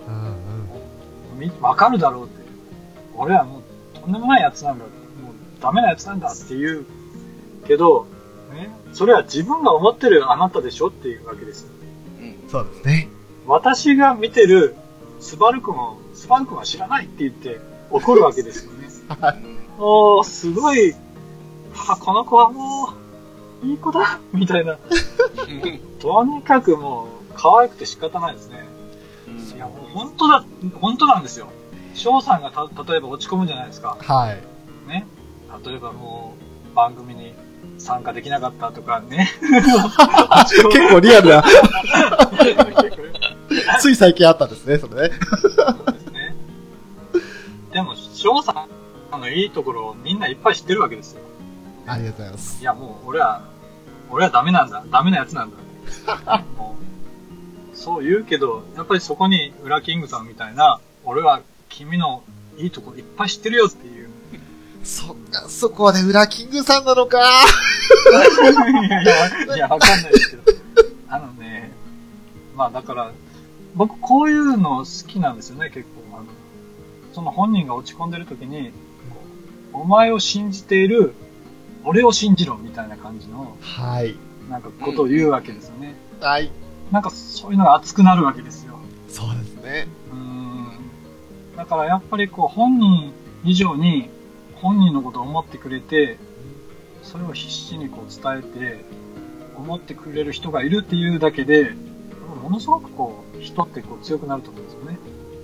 うんうん。みわかるだろうって。俺はもうとんでもないやつなんだ。もうダメなやつなんだって言う。けど、ね、それは自分が思ってるあなたでしょっていうわけですよ。うん。そうですね。私が見てるスバル君を、スバル君は知らないって言って怒るわけですよね。おー、すごい、あ、この子はもう、いい子だみたいな。とにかくもう、可愛くて仕方ないですね。いや、もう本当だ、本当なんですよ。翔さんがた、例えば落ち込むじゃないですか。はい。ね。例えばもう、番組に参加できなかったとかね。[LAUGHS] 結構リアルな、つい最近あったんですね、それね。そうですね。でも、翔さんのいいところをみんないっぱい知ってるわけですよ。ありがとうございますい。や、もう俺は、俺はダメなんだ。ダメなやつなんだ。[LAUGHS] もうそう言うけど、やっぱりそこに、ウラキングさんみたいな、俺は君のいいところいっぱい知ってるよっていう。そっか、そこはね、ウラキングさんなのか。[LAUGHS] いやいや、いや、わかんないですけど。あのね、まあだから、僕こういうの好きなんですよね、結構。あのその本人が落ち込んでる時に、お前を信じている、俺を信じろみたいな感じの、はい。なんかことを言うわけですよね。はい。なんかそういうのが熱くなるわけですよ。そうですね。うーん。だからやっぱりこう本人以上に本人のことを思ってくれて、それを必死にこう伝えて、思ってくれる人がいるっていうだけで、ものすごくこう人ってこう強くなると思うんですよね。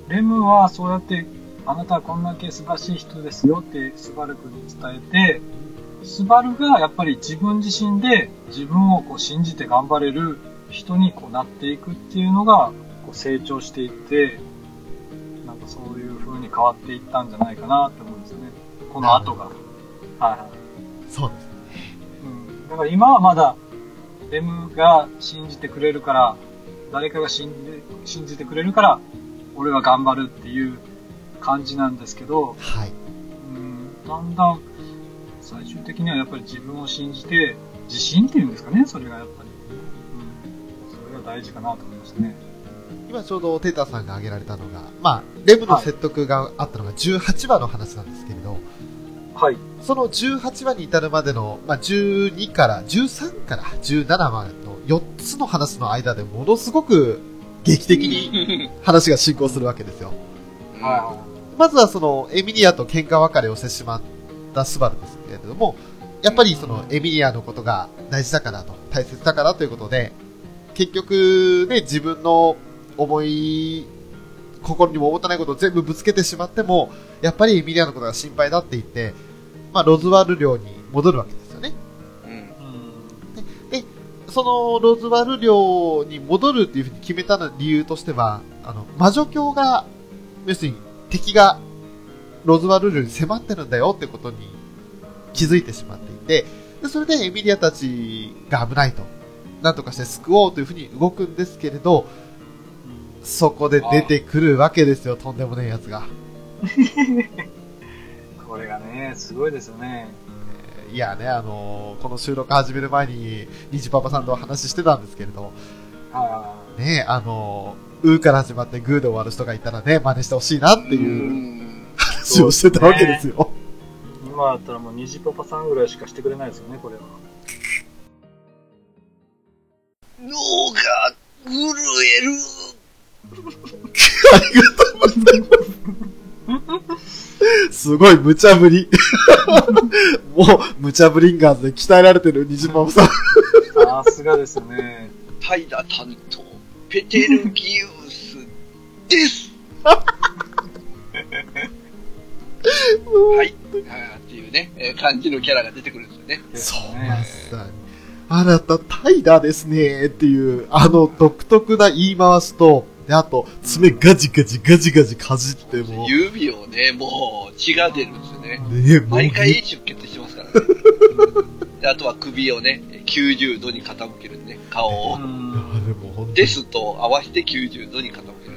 レムはそうやって、あなたはこんだけ素晴らしい人ですよってスバル君に伝えて、スバルがやっぱり自分自身で自分をこう信じて頑張れる人にこうなっていくっていうのがこう成長していって、なんかそういう風に変わっていったんじゃないかなって思うんです。この後が。はいはい。そうです。うん。だから今はまだ、レムが信じてくれるから、誰かが信じ信じてくれるから、俺は頑張るっていう感じなんですけど、はい。うん、だんだん、最終的にはやっぱり自分を信じて、自信っていうんですかね、それがやっぱり。うん。それが大事かなと思いましたね。今ちょうどテータさんが挙げられたのが、まあ、レムの説得があったのが18話の話なんですけれど、はい。その18話に至るまでの、まあ、12から、13から17までの4つの話の間でものすごく劇的に [LAUGHS] 話が進行するわけですよ。はまずはそのエミリアと喧嘩別れをしてしまったスバルですけれども、やっぱりそのエミリアのことが大事だからと、大切だからということで、結局ね、自分の思い、心にも思ってないことを全部ぶつけてしまっても、やっぱりエミリアのことが心配だって言って、まあロズワル領に戻るわけですよね。うんい。うん。そのロズワル領に戻るっていうふうに決めた理由としては、あの、魔女教が、要するに敵がロズワル領に迫ってるんだよってことに気づいてしまっていて、でそれでエミリアたちが危ないと、なんとかして救おうというふうに動くんですけれど、そこで出てくるわけですよ、とんでもないやつが。[LAUGHS] これがね、すごいですよね。いやね、あのこの収録始める前に、ニジパパさんとお話ししてたんですけれど、はねあのうーから始まってグーで終わる人がいたらね、真似してほしいなってういうん話をしてたわけですよ。い。今だったらもう虹パパさんぐらいしかしてくれないですよね、これは。脳が震える。すごい無茶ぶり。[LAUGHS] もう、無茶ぶりンガーズで鍛えられてるニジパパさん。さすがですね。怠惰担当、ペテルギウスです。はい。っていうね、えー感じのキャラが出てくるんですよね。ですそう、ねまさに。あなた、タイダですねっていう、あの独特な言い回しと、で、あと、爪ガジガジガジガジかじっても、指をね、もう血が出るんですよね。ね毎回出血してますからね。[LAUGHS] であとは首をね、90度に傾けるね、顔をですと合わせて90度に傾ける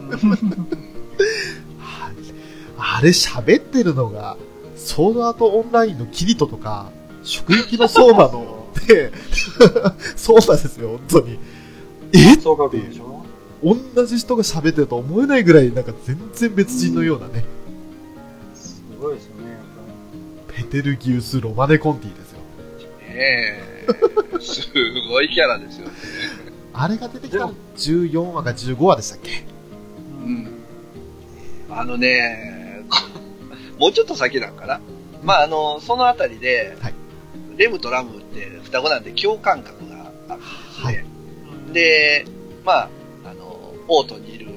んですね。[LAUGHS] あれ喋ってるのが、ソードアートオンラインのキリトとか、職域の相馬の、[LAUGHS] で、そうなんですよ、本当に。えそうかくでしょ同じ人が喋ってると思えないぐらい、なんか全然別人のようなね、すごいですよね、やっぱペテルギウス・ロマネ・コンティですよ。ねえ。すごいキャラですよね。あれが出てきたの14話か15話でしたっけ？り。うん。あのね、こ [LAUGHS] もうちょっと先なんかな？まあ、あの、そのあたりで、はいレムとラムって双子なんで共感覚があってですね。はいで、まあ、オートにいる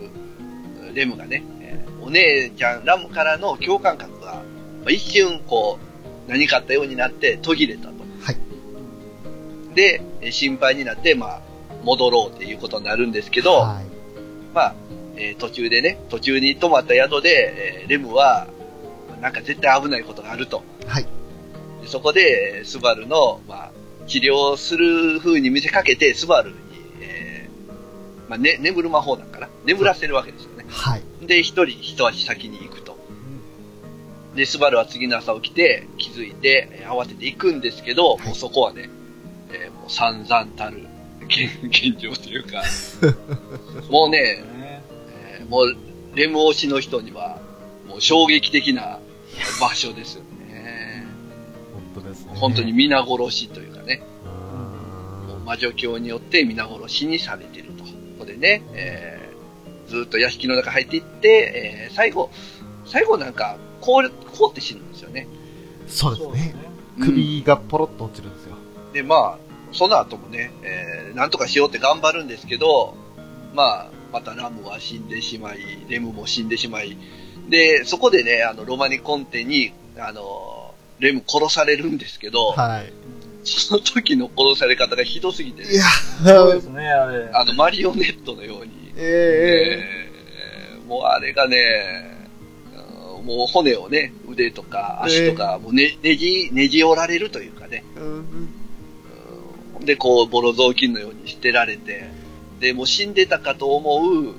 レムがね、えーお姉ちゃん、ラムからの共感覚が、まあ一瞬こう、何かあったようになって途切れたと。はい。で、えー心配になって、まあ、戻ろうっていうことになるんですけど、はい。まあ、えー途中でね、途中に泊まった宿で、えーレムは、なんか絶対危ないことがあると。はい。でそこで、えースバルの、まあ、治療する風に見せかけて、スバルまあ、ね、眠る魔法なんかな眠らせるわけですよね。はい。で、一人一足先に行くと。で、スバルは次の朝起きて、気づいて、えー慌てて行くんですけど、もうそこはね、えーもう散々たる現現状というか、[LAUGHS] もうね、ねえーもう、レム推しの人には、もう衝撃的な場所ですよね。本当ですね。本当に皆殺しというかね、うもう魔女教によって皆殺しにされてると。ここでね、えーずっと屋敷の中入っていって、えー最後、最後なんか、凍る、凍って死ぬんですよね。んそうですね。うん首がポロッと落ちるんですよ。で、まあ、その後もね、えーなんとかしようって頑張るんですけど、まあ、またラムは死んでしまい、レムも死んでしまい、で、そこでね、あの、ロマニコンテに、あの、レム殺されるんですけど、はい。その時の殺され方がひどすぎて。ね、いや、そうですね、あれ。あの、マリオネットのように、ええ。ーもうあれがね、うんもう骨をね、腕とか足とか、もうね、ねじ、ねじ折られるというかね、えうんうん。で、こう、ボロ雑巾のように捨てられて、で、もう死んでたかと思う、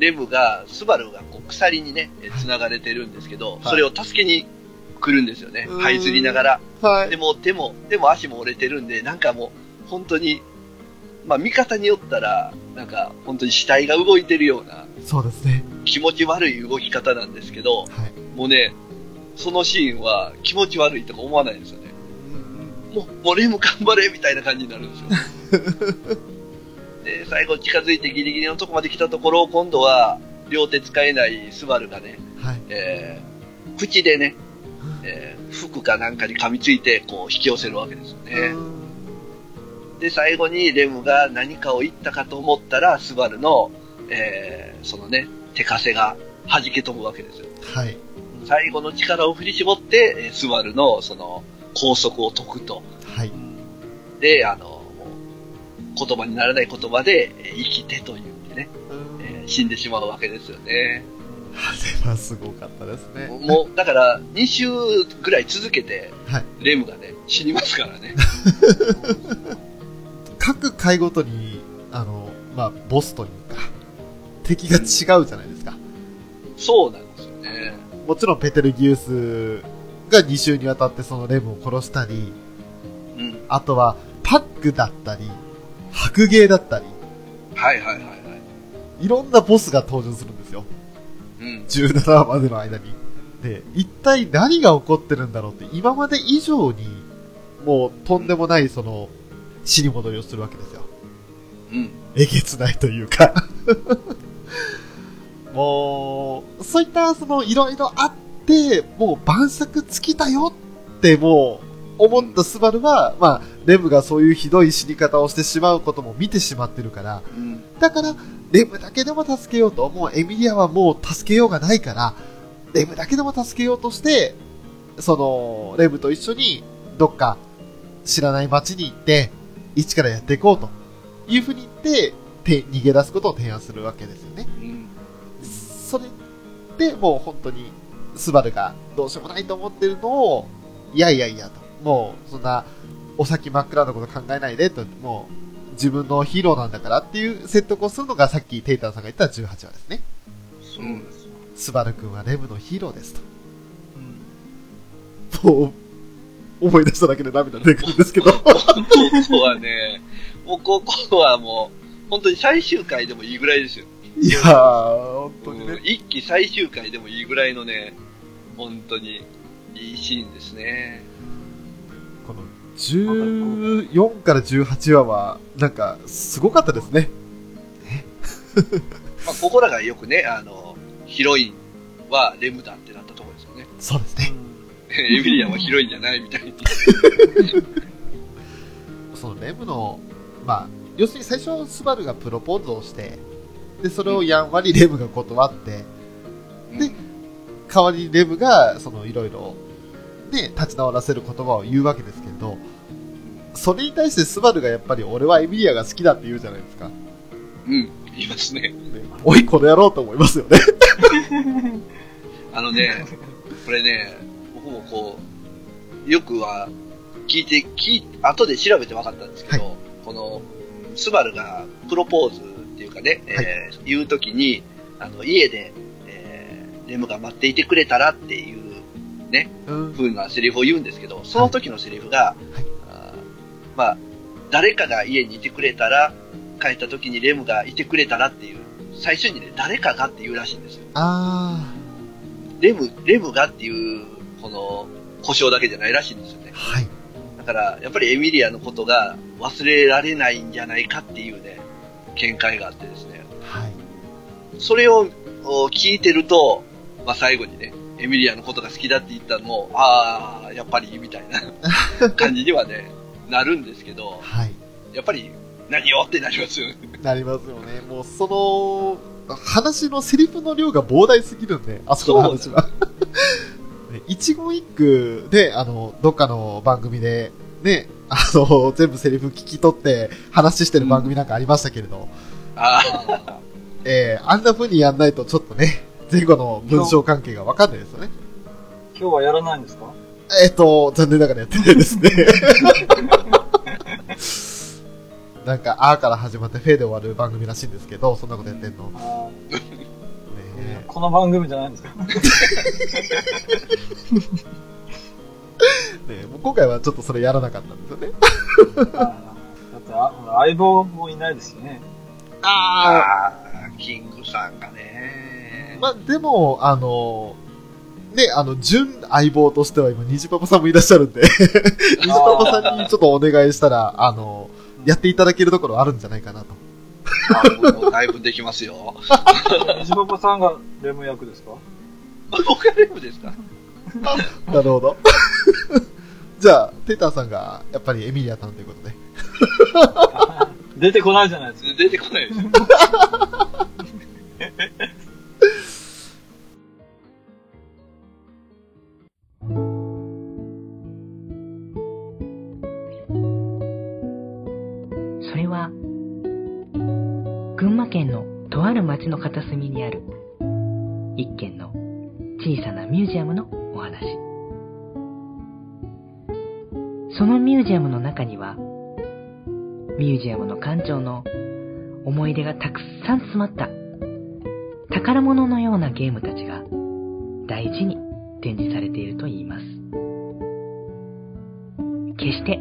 レムが、スバルがこう鎖にね、え繋がれてるんですけど、はい。それを助けに来るんですよね。うん這いずりながら。はい。でも手も、手も足も折れてるんで、なんかもう、本当に、まあ見方によったら、なんか本当に死体が動いてるようなそうですね。気持ち悪い動き方なんですけど、はい。もうね、そのシーンは気持ち悪いとか思わないんですよね。もう、もうレム頑張れみたいな感じになるんですよ。[LAUGHS] で、最後近づいてギリギリのとこまで来たところ、今度は両手使えないスバルがね、はい。えー口でね、えー服かなんかに噛みついて、こう引き寄せるわけですよね。で、最後にレムが何かを言ったかと思ったら、スバルの、えーそのね、手枷が弾け飛ぶわけですよ。はい。最後の力を振り絞って、えースバルのその拘束を解くと。はい。で、あの、言葉にならない言葉で、えー生きてと言ってね、えー死んでしまうわけですよね。あれはすごかったですね。もう、だから、2週ぐらい続けて、はい。レムがね、死にますからね。[LAUGHS] 各回ごとに、あの、まあ、ボスというか、敵が違うじゃないですか。そうなんですよね。もちろんペテルギウスが2週にわたってそのレムを殺したり、うん。あとはパックだったり、白芸だったり、はいはいはいはい。いろんなボスが登場するんですよ。うん。17話までの間に。で、一体何が起こってるんだろうって、今まで以上に、もうとんでもないその、死に戻りをするわけですよ。うん。えげつないというか [LAUGHS] もう、そういった、その、いろいろあって、もう晩作尽きたよって、もう、思ったスバルは、まあ、レムがそういうひどい死に方をしてしまうことも見てしまってるから、うん。だから、レムだけでも助けようと、もうエミリアはもう助けようがないから、レムだけでも助けようとして、その、レムと一緒に、どっか、知らない街に行って、一からやっていこうというふうに言って、て逃げ出すことを提案するわけですよね。うん。それでもう本当に、スバルがどうしようもないと思ってるのを、いやいやいやと。もう、そんな、お先真っ暗なこと考えないでと、もう、自分のヒーローなんだからっていう説得をするのがさっきテイタンさんが言った18話ですね。そうですよ。スバル君はレムのヒーローですと。うんもう、思い出しただけで涙出てくるんですけど。ここはね、もうここはもう、本当に最終回でもいいぐらいですよ。いやー、本当にうんね。一期最終回でもいいぐらいのね、本当にいいシーンですね。この14から18話は、なんか、すごかったですね。[LAUGHS] まあ、ここらがよくね、あの、ヒロインはレムだってなったところですよね。そうですね。エミリアンはヒロインじゃないみたいに。[LAUGHS] そのレムの、まあ、要するに最初スバルがプロポーズをして、で、それをやんわりレムが断って、で代わりにレムが、そのいろいろ、ね、立ち直らせる言葉を言うわけですけれど、それに対してスバルがやっぱり俺はエミリアが好きだって言うじゃないですか。ね、うん、言いますね。おい、この野郎と思いますよね。あのね、これね、僕もこう、よくは聞いて、聞い後で調べて分かったんですけど、この、スバルがプロポーズっていうかね、えー言うときに、あの、家で、えーレムが待っていてくれたらっていううん。風なセリフを言うんですけど、その時のセリフが、あーまあ、誰かが家にいてくれたら、帰った時にレムがいてくれたらっていう、最初にね、誰かがって言うらしいんですよ。あレム、レムがっていう、この、故障だけじゃないらしいんですよねー、。はい。だから、やっぱりエミリアのことが忘れられないんじゃないかっていうね、見解があってですね。はい。それをお聞いてると、まあ最後にね、エミリアのことが好きだって言ったのも、ああ、やっぱり、みたいな [LAUGHS] 感じにはね、なるんですけど、はい。やっぱり、何よってなりますよね。なりますよね。もうその、話のセリフの量が膨大すぎるんで、あそこの話は。[LAUGHS] ね一言一句で、あの、どっかの番組で、ね、あの、全部セリフ聞き取って話してる番組なんかありましたけれど、ああ、えー、あんな風にやんないとちょっとね、前後の文章関係がわかんないですよね。今日はやらないんですか？えっ、と、残念ながらやってないですね。なんか、あーから始まってフェーで終わる番組らしいんですけど、そんなことやってんの。この番組じゃないんですか？ね、もう今回はちょっとそれやらなかったんですよね。だって相棒もいないですよね。ああー、キングさんがね。まあ、でも、あの、ね、あの、準相棒としては今、虹パパさんもいらっしゃるんで、[LAUGHS] 虹パパさんにちょっとお願いしたら、あの、やっていただけるところあるんじゃないかなと。あだいぶできますよ。[LAUGHS] 虹パパさんがレム役ですか？僕がレムですか？なるほど。[LAUGHS] じゃあ、テーターさんが、やっぱりエミリアさんということで。出てこないじゃないですか。出てこないですよ。群馬県のとある町の片隅にある、一軒の小さなミュージアムのお話。そのミュージアムの中には、ミュージアムの館長の思い出がたくさん詰まった宝物のようなゲームたちが大事に展示されていると言います。決して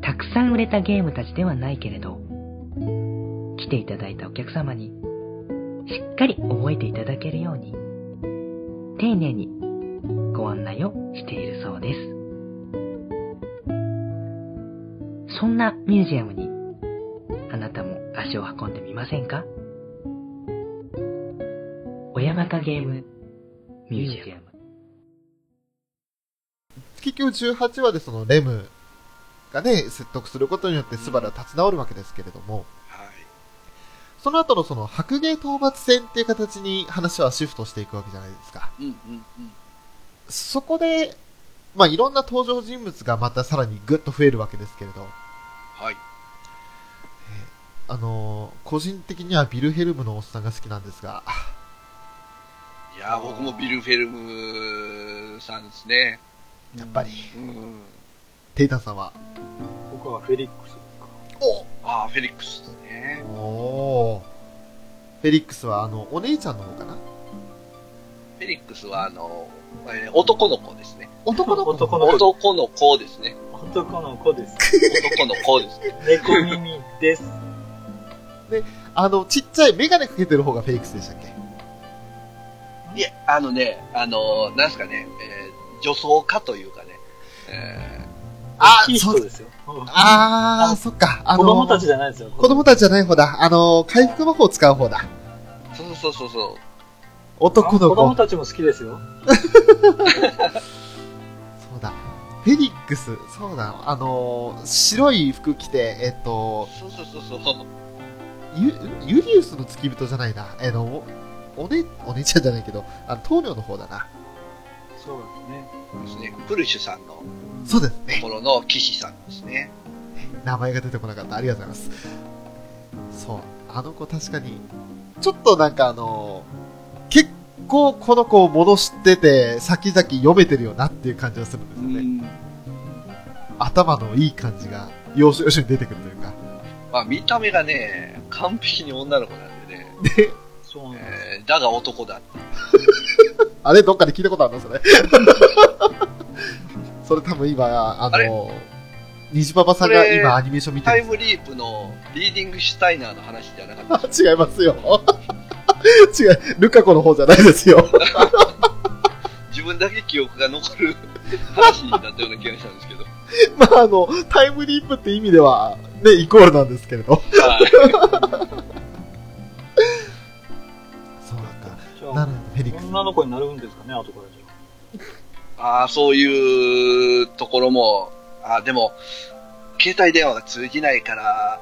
たくさん売れたゲームたちではないけれど、来ていただいたお客様にしっかり覚えていただけるように、丁寧にご案内をしているそうです。そんなミュージアムにあなたも足を運んでみませんか？親バカゲームミュージアム。結局18話でそのレムがね、説得することによってスバルは立ち直るわけですけれども、はい。その後のその白芸討伐戦っていう形に話はシフトしていくわけじゃないですか。うんうんうん。そこで、まあいろんな登場人物がまたさらにぐっと増えるわけですけれど、はい。あのー個人的にはビルヘルムのおっさんが好きなんですが、いやー、僕もビルフェルムさんですね。やっぱり、うん。テイタさんは、僕はフェリックスですか。ああ、フェリックスですね。おーフェリックスはあの、お姉ちゃんの方かな？フェリックスは、あの、えー男の子ですね。男の子男の子男の子ですね。男の子です。男の子ですね。猫耳です。あの、ちっちゃいメガネかけてる方がフェリックスでしたっけ？いえ、あのね、あの、なんすかね、えー女装家というかね、えあいいそう人ですよ。あー、そっか。あの子供たちじゃないですよ。子供たちじゃない方だ。あの、回復魔法を使う方だ。ーそうそうそうそう。男の子。子供たちも好きですよ。[LAUGHS] そうだ。フェリックス、そうだ。あの、白い服着て、えっと、そうそうそうそう。ユユリウスの付き人じゃないな。えの、お姉、お姉ちゃんじゃないけど、あの、棟梁の方だな。そうですね。ですね。プルシュさんのそうですね。ところの騎士さんですね。名前が出てこなかった。ありがとうございます。そう。あの子確かに、ちょっとなんかあの、結構この子を戻してて、先々読めてるよなっていう感じがするんですよね。ん。頭のいい感じが、要所要所に出てくるというか。まあ見た目がね、完璧に女の子なんでね、で、[LAUGHS] そうなんです。えーだが男だって。[LAUGHS] あれどっかで聞いたことあるんですよね。[LAUGHS] それ多分今、あの、虹パパさんが今アニメーション見てタイるんムリープのリーディングシュタイナーの話じゃなかった？[LAUGHS] 違いますよ。[LAUGHS] 違う、ルカ子の方じゃないですよ。[LAUGHS] 自分だけ記憶が残る話になったような気がしたんですけど。まあ、あの、タイムリープって意味では、ね、イコールなんですけれど。はい。そうなんか。じゃあなるほど、フェリックス。女の子になるんですかね、後かああ、そういうところも、あーでも、携帯電話が通じないから、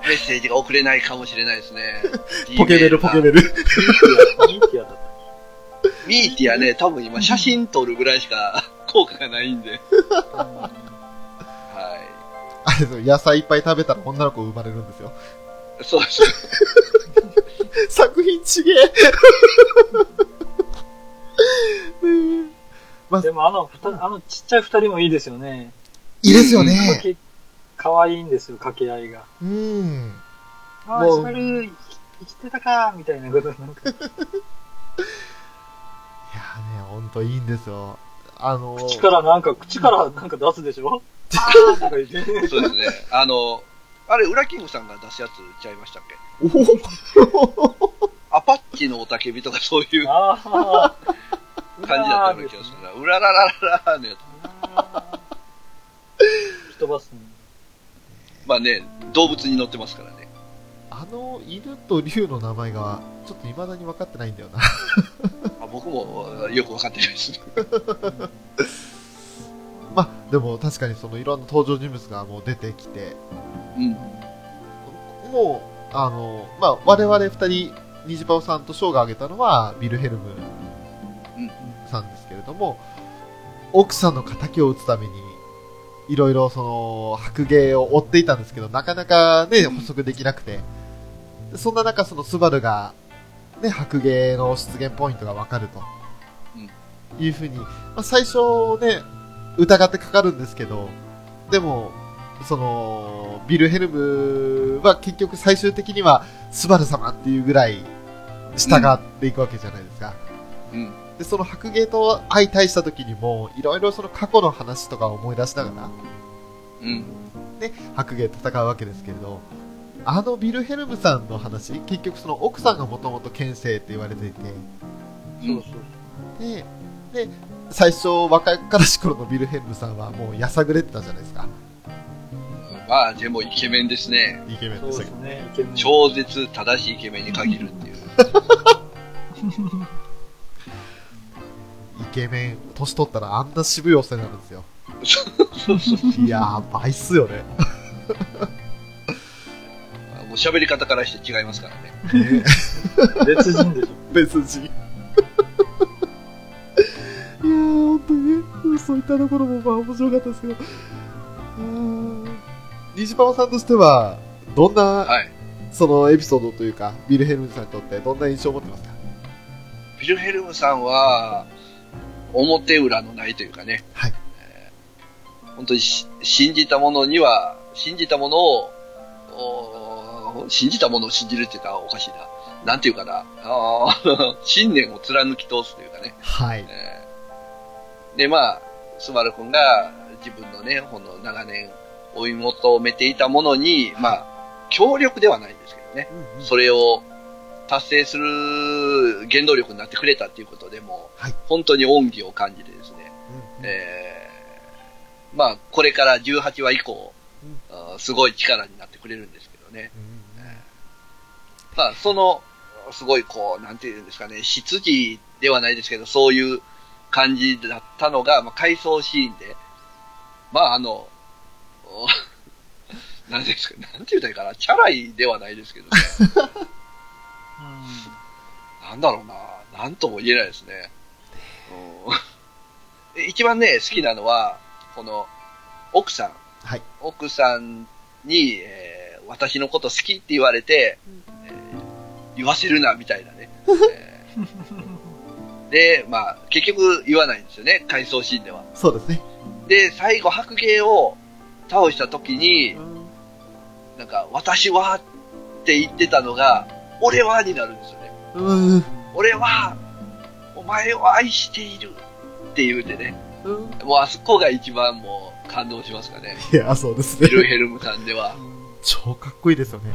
メッセージが送れないかもしれないですね。[LAUGHS] ポケベル、ポケベル。ミーティアだった。ミーティアね、多分今写真撮るぐらいしか [LAUGHS] 効果がないんで。はあれですよ、野菜いっぱい食べたら女の子生まれるんですよ。い。そうです。[LAUGHS] 作品ちげえ。まあでもあの、ふたあのちっちゃい二人もいいですよね。いいですよね。け可愛いんですよ、掛け合いが。うん。ああ、もうヒカル、生きてたか、みたいなことなんか。[LAUGHS] いやーね、ほんといいんですよ。あの、口からなんか、口からなんか出すでしょ？あーとか言って。そうですね。あの、あれ、ウラキングさんが出すやつちゃいましたっけ？おアパッチの雄たけびとかそういうああ。感じだったような気がするな。うらららららのやつ。吹き飛ばすの。まあね、動物に乗ってますからね。あの犬と竜の名前が、ちょっと未だに分かってないんだよな。[LAUGHS] あ僕もよくわかってないです。[LAUGHS] まあ、でも確かにそのいろんな登場人物がもう出てきて、うん。もう、あの、まあ、我々二人、ニジパオさんとショーが挙げたのは、ビルヘルムうんさんですけれども、奥さんの仇を討つために、いろいろその、白芸を追っていたんですけど、なかなかね、捕捉できなくて、そんな中、そのスバルが、ね、白芸の出現ポイントがわかると、いうふうに、まあ、最初ね、疑ってかかるんですけど、でも、その、ビルヘルムは結局最終的には、スバル様っていうぐらい、従っていくわけじゃないですか。うん。で、その白芸と相対した時にも、いろいろその過去の話とかを思い出しながら、うん。ね、白芸と戦うわけですけれど、あのビルヘルムさんの話、結局その奥さんがもともと剣聖って言われていて、そうそう。で、で、最初若からし頃のビルヘルムさんはもうやさぐれてたじゃないですか。まあ、でもイケメンですね。イケメンそでしたけど。ね。超絶正しいイケメンに限るっていう。[LAUGHS] イケメン、年取ったらあんな渋いおっさんになるんですよ。いやー、倍っすよね。もう喋り方からして違いますからね。ね別人でしょ。別人。いやー、ほんとにね、そういったところもまあ面白かったですけど。うーんニジパワさんとしては、どんな、はい。そのエピソードというか、ビルヘルムさんにとってどんな印象を持ってますか？ビルヘルムさんは、表裏のないというかね、はい。本当にし信じたものには、信じたものを、お信じたものを信じるって言ったらおかしいな。なんていうかな。[LAUGHS] 信念を貫き通すというかね。はい。えーで、まあ、スバル君が自分のね、この長年追い求めていたものに、まあ、協力ではないんですけどね。それを達成する原動力になってくれたっていうことでも、はい。本当に恩義を感じてですね、うんえーまあ、これから18話以降、すごい力になってくれるんですけどね。まあ、その、すごいこう、なんていうんですかね、執事ではないですけど、そういう感じだったのが、まあ、回想シーンで、まあ、あの、お [LAUGHS] なんですか、なんて言うたらいいかな、チャラいではないですけどね。[LAUGHS] なんだろうな、なんとも言えないですね。[LAUGHS] 一番ね、好きなのは、この、奥さん。はい。奥さんに、えー私のこと好きって言われて、えー言わせるな、みたいなね。[LAUGHS] えーで、まあ、結局言わないんですよね、回想シーンでは。そうですね。で、最後、白芸を倒した時に、なんか、私はって言ってたのが、俺はになるんですよね。うーん。俺は、お前を愛しているって言うてね。うんもうあそこが一番もう感動しますかね。いや、そうですねビ。ルヘルムさんでは。超かっこいいですよね。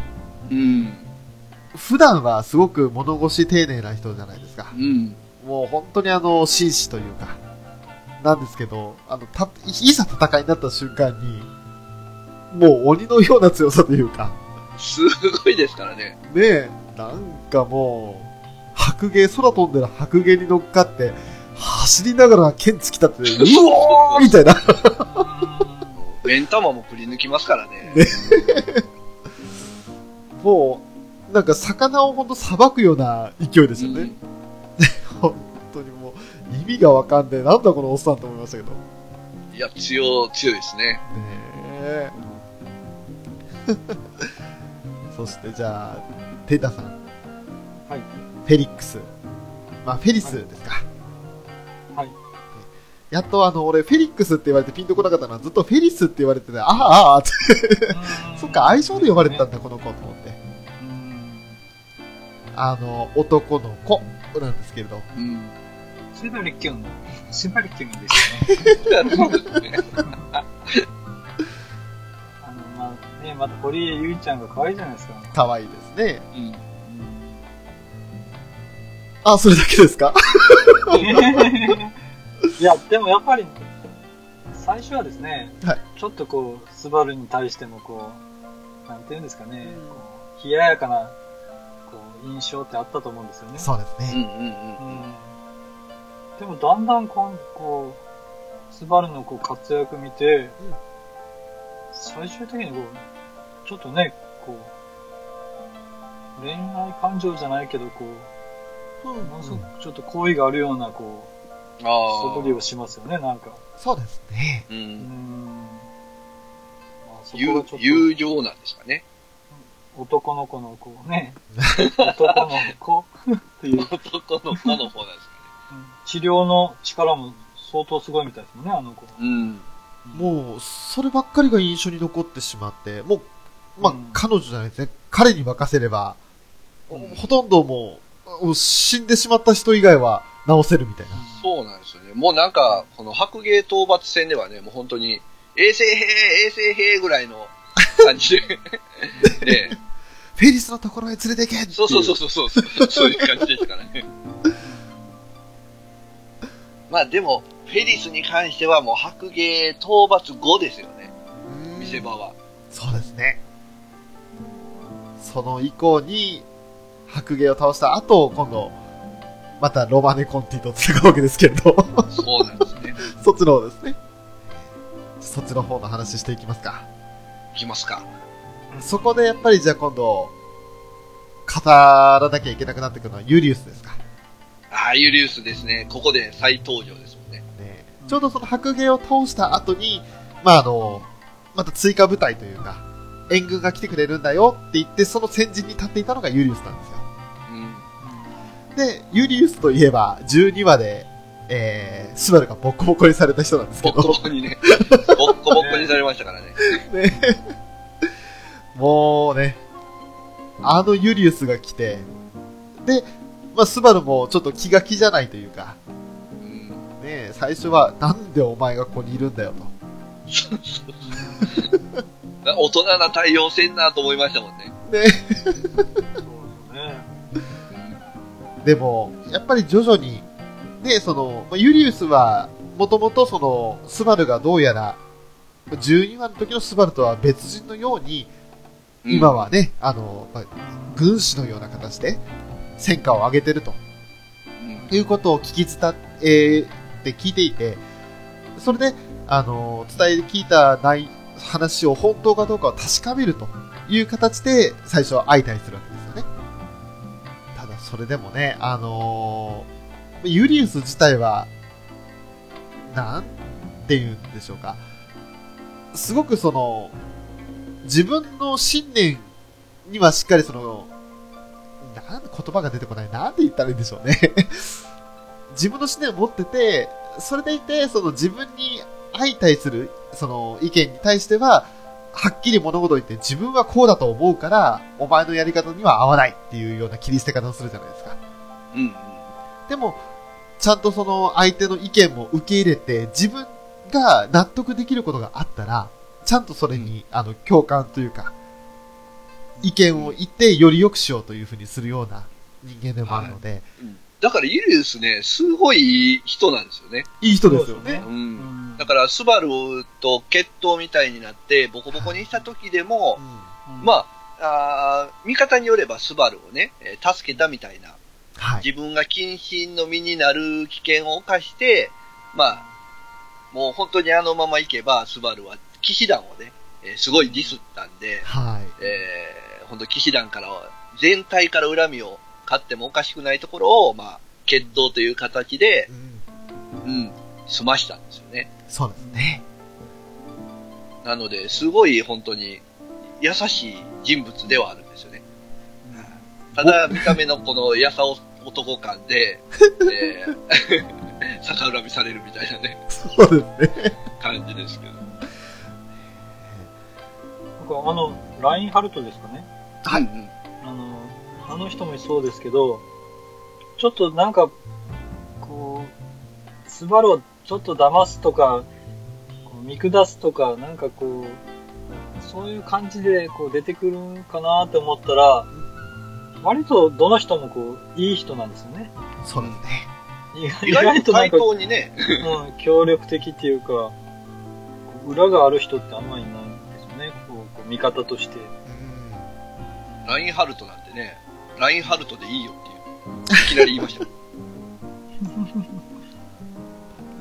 うん。普段はすごく物腰丁寧な人じゃないですか。うん。もう本当にあの、紳士というか、なんですけど、あの、た、いざ戦いになった瞬間に、もう鬼のような強さというか、すごいですからね。ねえ、なんかもう、白芸、空飛んでる白芸に乗っかって、走りながら剣突き立てて、[LAUGHS] うおーみたいな。目ん玉もくり抜きますからね。ねもう、なんか魚をほんとさばくような勢いですよね。本当にもう、意味がわかんねえ。なんだこのおっさんと思いましたけど。いや、強、強いですね。ねえ。[LAUGHS] そしてじゃあ、テータさん。はい。フェリックス。まあ、フェリスですか。はい。やっとあの、俺、フェリックスって言われてピンとこなかったのは、ずっとフェリスって言われてて、ああ、ああ、って。そっか、愛称で呼ばれてたんだ、この子と思って。うん。あの、男の子なんですけれど。うん。スバルキュン、スバルキュンですよね。[LAUGHS] ね、また堀江ゆいちゃんが可愛いじゃないですか。可愛いですね。うん。あ、それだけですか？[LAUGHS] いや、でもやっぱり、最初はですね、はいちょっとこう、スバルに対してもこう、なんていうんですかね、冷ややかな、こう、印象ってあったと思うんですよね。そうですね。うんうんうん。うん。でもだんだんこう、こう、スバルのこう活躍見て、最終的にこう、ちょっとね、こう、恋愛感情じゃないけど、こう、ものすごくちょっと好意があるような、こう、あ素振りをしますよね、なんか。そうですね。う。うんん。まあ、そこ有がちょっ有料なんですかね。と男の子のこうね、[LAUGHS] 男の子っていう、[LAUGHS] 男の子の方なんですかね。うん治療の力も相当すごいみたいですもんね、あの子。うん。もう、そればっかりが印象に残ってしまって、もう、まあ、うん彼女じゃないですね。彼に任せれば、うんほとんどもう、死んでしまった人以外は治せるみたいな。そうなんですよね。もうなんか、この白芸討伐戦ではね、もう本当に、衛生兵、衛生兵ぐらいの感じで、[LAUGHS] ね、フェリスのところへ連れて行けっていそうそうそうそうそう、そういう感じですからね。[LAUGHS] まあでも、フェリスに関してはもう白芸討伐後ですよね、うん見せ場は。そうですね。その以降に、白芸を倒した後、今度、またロマネコンティと戦うわけですけれど、そうなんですね。[LAUGHS] そっちの方ですね。そっちの方の話していきますか。いきますか。そこでやっぱりじゃあ今度、語らなきゃいけなくなってくるのはユリウスですか。ああ、ユリウスですね。ここで再登場ですもんね。ねちょうどその白芸を倒した後に、まああの、また追加部隊というか、援軍が来てくれるんだよって言って、その先陣に立っていたのがユリウスなんですよ。うん。で、ユリウスといえば、12話で、えー、スバルがボッコボコにされた人なんですけどボッコボ、コにね、[LAUGHS] ボッコボコにされましたからね。ね、もうね、あのユリウスが来て、で、まあ、スバルもちょっと気が気じゃないというか、うん。ね、最初は、なんでお前がここにいるんだよと。[LAUGHS] 大人な対応せんなと思いましたもんね。ね、そうですね。でも、やっぱり徐々に、で、その、まあユリウスは、もともとその、スバルがどうやら、12話の時のスバルとは別人のように、今はね、あの、まあ軍師のような形で、戦果を上げてるとうん、いうことを聞き伝えって聞いていて、それで、あの、伝え聞いたない話を本当かどうかを確かめるという形で、最初は相対するわけですよね。ただ、それでもね、あのユリウス自体は、なんて言うんでしょうか。すごくその、自分の信念にはしっかりその、なん言葉が出てこない。なんて言ったらいいんでしょうね。[LAUGHS] 自分の信念を持ってて、それでいて、その自分に相対する、その意見に対しては、はっきり物事を言って自分はこうだと思うから、お前のやり方には合わないっていうような切り捨て方をするじゃないですか。うん。うん。でも、ちゃんとその相手の意見も受け入れて、自分が納得できることがあったら、ちゃんとそれに、あの、共感というか、意見を言ってより良くしようというふうにするような人間でもあるので、だからユリウスね、すごいいい人なんですよね。いい人ですよねそう。んんだから、スバルと決闘みたいになって、ボコボコにした時でも、うんまあ、あー味方によればスバルをね、えー助けたみたいな、はい。自分が謹慎の身になる危険を冒して、まあ、もう本当にあのまま行けば、スバルは騎士団をね、えーすごいディスったんで、はい。えー、本当騎士団からは、全体から恨みを買ってもおかしくないところを、まあ、決闘という形でう、んうん、済ましたんですよね。そうですね。なので、すごい本当に優しい人物ではあるんですよね。ただ、見た目のこの優さ男感で、[LAUGHS] えー、[LAUGHS] 逆恨みされるみたいなね、そうですね。感じですけど。僕あの、ラインハルトですかね。はいうんうんあの、人もそうですけど、ちょっとなんか、こう、スバルをちょっと騙すとか、こう見下すとか、なんかこう、そういう感じでこう出てくるんかなって思ったら、割とどの人もこう、いい人なんですよね。そうですね。意外意外と対なんか、等にね、うん、協力的っていうか、裏がある人ってあんまりいないんですよね。こうこう味方として。うんラインハルトなんてね、ラインハルトでいいよっていう、いきなり言いましたよ。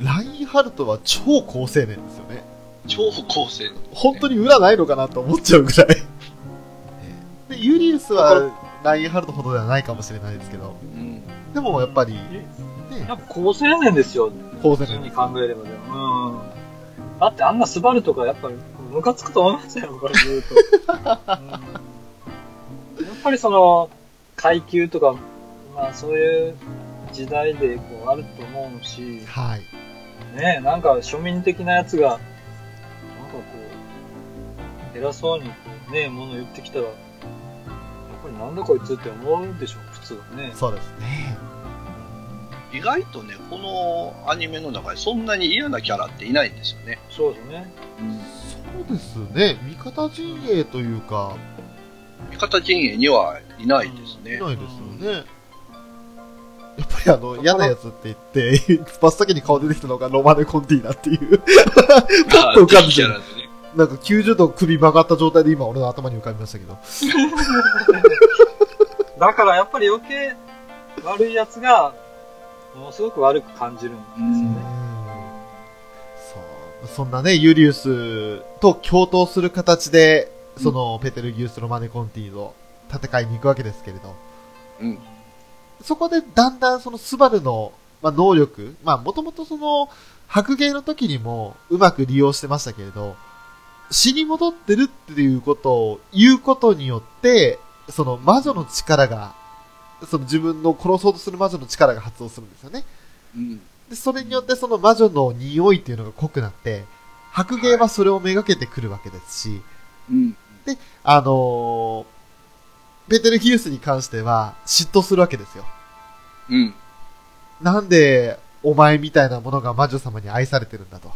[LAUGHS] ラインハルトは超高青年ですよね。超高性能。本当に裏ないのかなと思っちゃうぐらい。で、ユリウスはラインハルトほどではないかもしれないですけど、うん。でもやっぱり、ね、やっぱ高青年ですよ。高青普通に年。考えればね。うん。だってあんなスバルとかやっぱりムカつくと思いますよ、これずーっと。[LAUGHS] うんやっぱりその、階級とか、まあそういう時代でこうあると思うし、はい。ねなんか庶民的なやつが、なんかこう、偉そうにこうね、もの言ってきたら、やっぱりなんだこいつって思うでしょ、普通はね。そうですね。意外とね、このアニメの中でそんなに嫌なキャラっていないんですよね。そうですね。そうですね。味方陣営というか、味方陣営にはいないですね。いないですよね。やっぱりあの、嫌なやつって言って、[LAUGHS] 真っ先に顔出てきたのがロマネ・コンティーナっていう。パッと浮かんでキきたャラでね。なんか90度首曲がった状態で今俺の頭に浮かびましたけど。[LAUGHS] だからやっぱり余計悪いやつが、ものすごく悪く感じるんですようんね。そう。そんなね、ユリウスと共闘する形で、その、ペテルギウス・ロマネ・コンティと戦いに行くわけですけれど、うん。そこでだんだんそのスバルの、まあ、能力、まあもともとその、白芸の時にもうまく利用してましたけれど、死に戻ってるっていうことを言うことによって、その魔女の力が、その自分の殺そうとする魔女の力が発動するんですよね。うん。で、それによってその魔女の匂いっていうのが濃くなって、白芸はそれをめがけてくるわけですし、うん。あのーベテルギウスに関しては嫉妬するわけですよ。うん。なんで、お前みたいなものが魔女様に愛されてるんだと。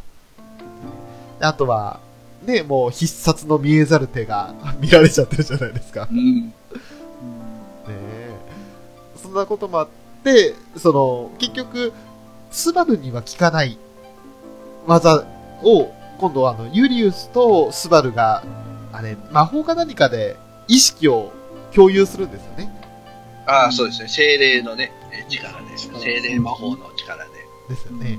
であとは、ね、もう必殺の見えざる手が [LAUGHS] 見られちゃってるじゃないですか。ねうん。えそんなこともあって、その、結局、スバルには効かない技を、今度はあの、ユリウスとスバルが、あれ、魔法か何かで意識を共有するんですよね。ああ、そうですね。精霊のね、え力で。精霊魔法の力で。ですよね。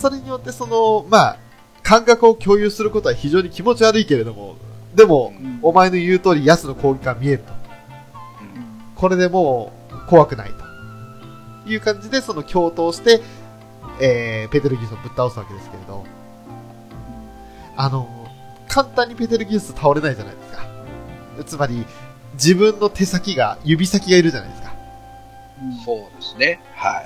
それによってその、まあ、感覚を共有することは非常に気持ち悪いけれども、でも、うんお前の言う通り、ヤスの攻撃が見えると。これでもう、怖くないと。いう感じで、その共闘して、えー、ペテルギウスをぶっ倒すわけですけれど、あの、簡単にペテルギウス倒れないじゃないですか。つまり、自分の手先が、指先がいるじゃないですか。そうですね。は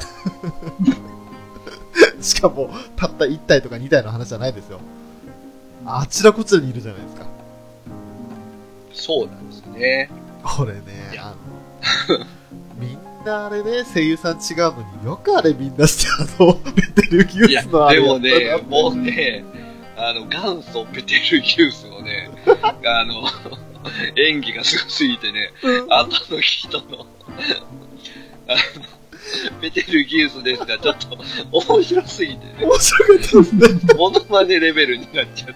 い。[LAUGHS] しかも、たった1体とか2体の話じゃないですよ。あちらこちらにいるじゃないですか。そうなんですね。これねあの、みんなあれね、声優さん違うのによくあれみんなしてあの、ベテルギウスのあれでもねもうね、あの、元祖ペテルギウスのね、[LAUGHS] あの、[LAUGHS] 演技がすごすぎてね、後の人の、あの、ペテルギウスですが、ちょっと面白すぎてね、面白かったですね。モノマネレベルになっちゃって、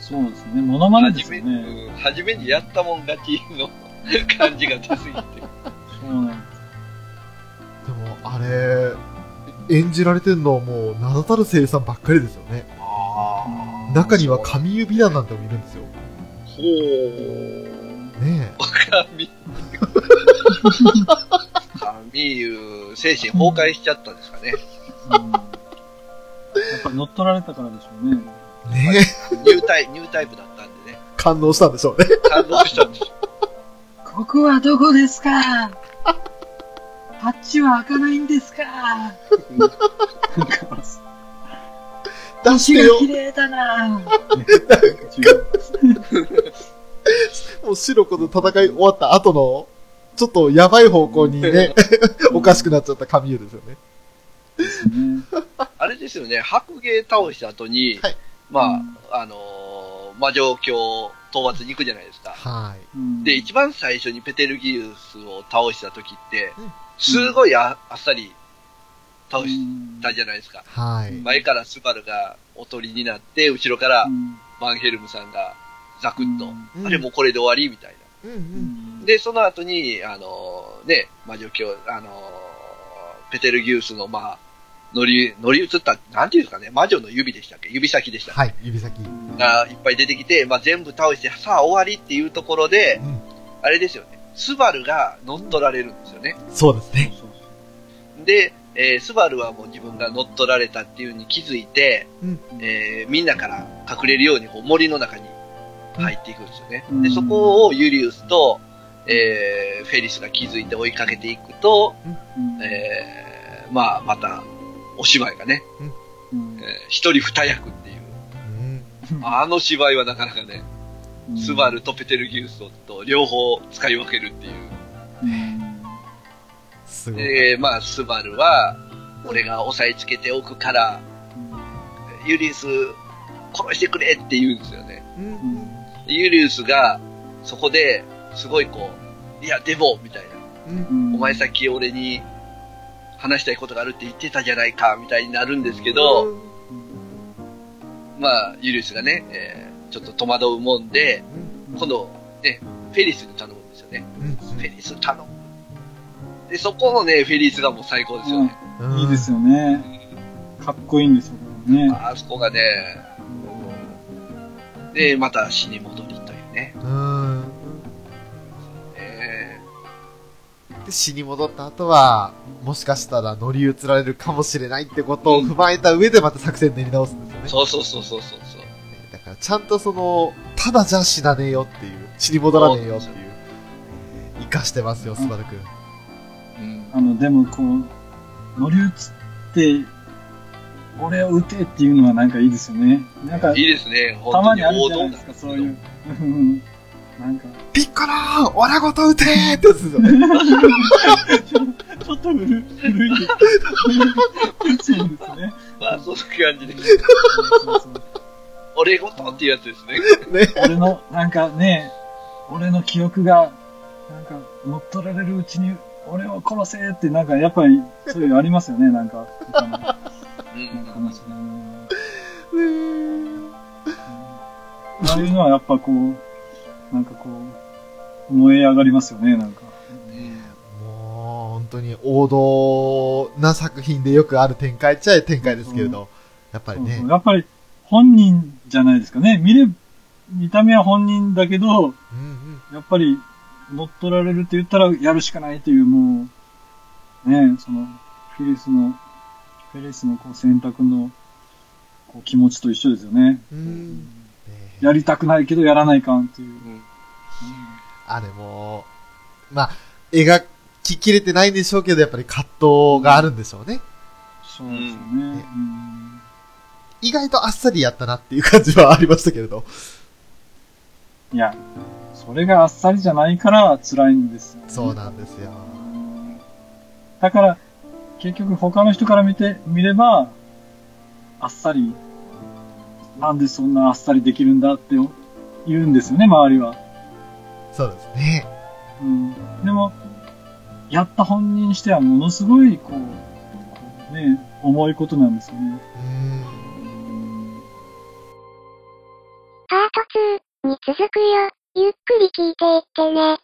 そうですね。モノマネですよね。うん初めにやったもん勝ちの感じが出すぎて。そうなんです。でも、あれ、演じられてるのもう名だたる声優さんばっかりですよね。あ中には神指弾なんてもいるんですよ。ほー。ね神。神いう精神崩壊しちゃったんですかね。うんやっぱり乗っ取られたからでしょうね。え。ねえ。ニュータイ、ニュータイプだったんでね。感動したんでしょうね。感動したんでしょ。ここはどこですか？ハッチは開かないんですか？出してよ。麗だなもう白子の戦い終わった後の、ちょっとやばい方向にね、おかしくなっちゃった神優ですよね。ですね。あれですよね、白芸倒した後に、はいまあ、あのー魔女教討伐に行くじゃないですか。はい。うんで、一番最初にペテルギウスを倒した時ってうん、すごいああっさり倒したじゃないですか。はい。前からスバルがおとりになって、後ろからうんバンヘルムさんがザクッと、うんあれもうこれで終わりみたいな。うんう。うんんで、その後に、あのね、魔女教、あのペテルギウスの、まあ、乗り、乗り移った、なんていうんですかね、魔女の指でしたっけ？指先でしたっけ？はい、指先。がいっぱい出てきて、まあ、全部倒して、さあ終わりっていうところで、うんあれですよね、スバルが乗っ取られるんですよね。そうですね。で、えースバルはもう自分が乗っ取られたっていうに気づいて、うんえーみんなから隠れるようにこう森の中に入っていくんですよね。うんで、そこをユリウスと、えーフェリスが気づいて追いかけていくと、うんえーまあ、また、お芝居がね、うんえー一人二役っていう、うん。あの芝居はなかなかね、うんスバルとペテルギウスと両方使い分けるっていう。うんすごい。で、まあ、スバルは、俺が押さえつけておくから、ユリウス殺してくれって言うんですよね。うんでユリウスが、そこで、すごいこう、いや、でも、みたいな。お前さっき俺に話したいことがあるって言ってたじゃないか、みたいになるんですけど、まあ、ユリウスがね、えーちょっと戸惑うもんで、今度、ね、フェリスに頼むんですよね。うんフェリス頼む。で、そこのね、フェリスがもう最高ですよね。うんいいですよね。かっこいいんですよね。あそこがね、で、また死に戻りというね。うん。えで、死に戻った後は、もしかしたら乗り移られるかもしれないってことを踏まえた上でまた作戦練り直すんですよね。ーそうそうそうそうそうそう。だからちゃんとその、ただじゃ死なねえよっていう、死に戻らねえよっていう、生かしてますよ、スバルくん。うん。あの、でもこう、乗り移って、俺を撃てっていうのはなんかいいですよね。なんか、いいですね、たまにあるじゃないですか、そういう。うんなんか、ピッコローオラごと撃てーってやつですよね。ちょっと古い、古い。そうですね。まあ、そんな感じで。そうそう俺ごとっていうやつですね。ね。俺の、なんかね、俺の記憶が、なんか、乗っ取られるうちに、俺を殺せって、なんか、やっぱり、そういうのありますよね、なんか。なんかうん。話で。うんああいうのはやっぱこう、なんかこう、燃え上がりますよね、なんか。もう、本当に王道な作品でよくある展開っちゃ展開ですけれど、やっぱりねそうそう。やっぱり本人じゃないですかね。見れ、見た目は本人だけど、うんうん。やっぱり乗っ取られるって言ったらやるしかないという、もう、ね、その、フィリスの、フェリスのこう選択のこう気持ちと一緒ですよね。うんねやりたくないけどやらないかんっていう。うんあれも、まあ、描ききれてないんでしょうけど、やっぱり葛藤があるんでしょうね。そうですよね。うんうん意外とあっさりやったなっていう感じはありましたけれど。いや、それがあっさりじゃないから辛いんですよ、ね。そうなんですよ。だから、結局他の人から見て、見れば、あっさり、なんでそんなあっさりできるんだって言うんですよね、周りは。そうですね。うん。でも、やった本人にしてはものすごい、こう、こうね、重いことなんですよね。うん。パート2に続くよ。ゆっくり聞いていってね。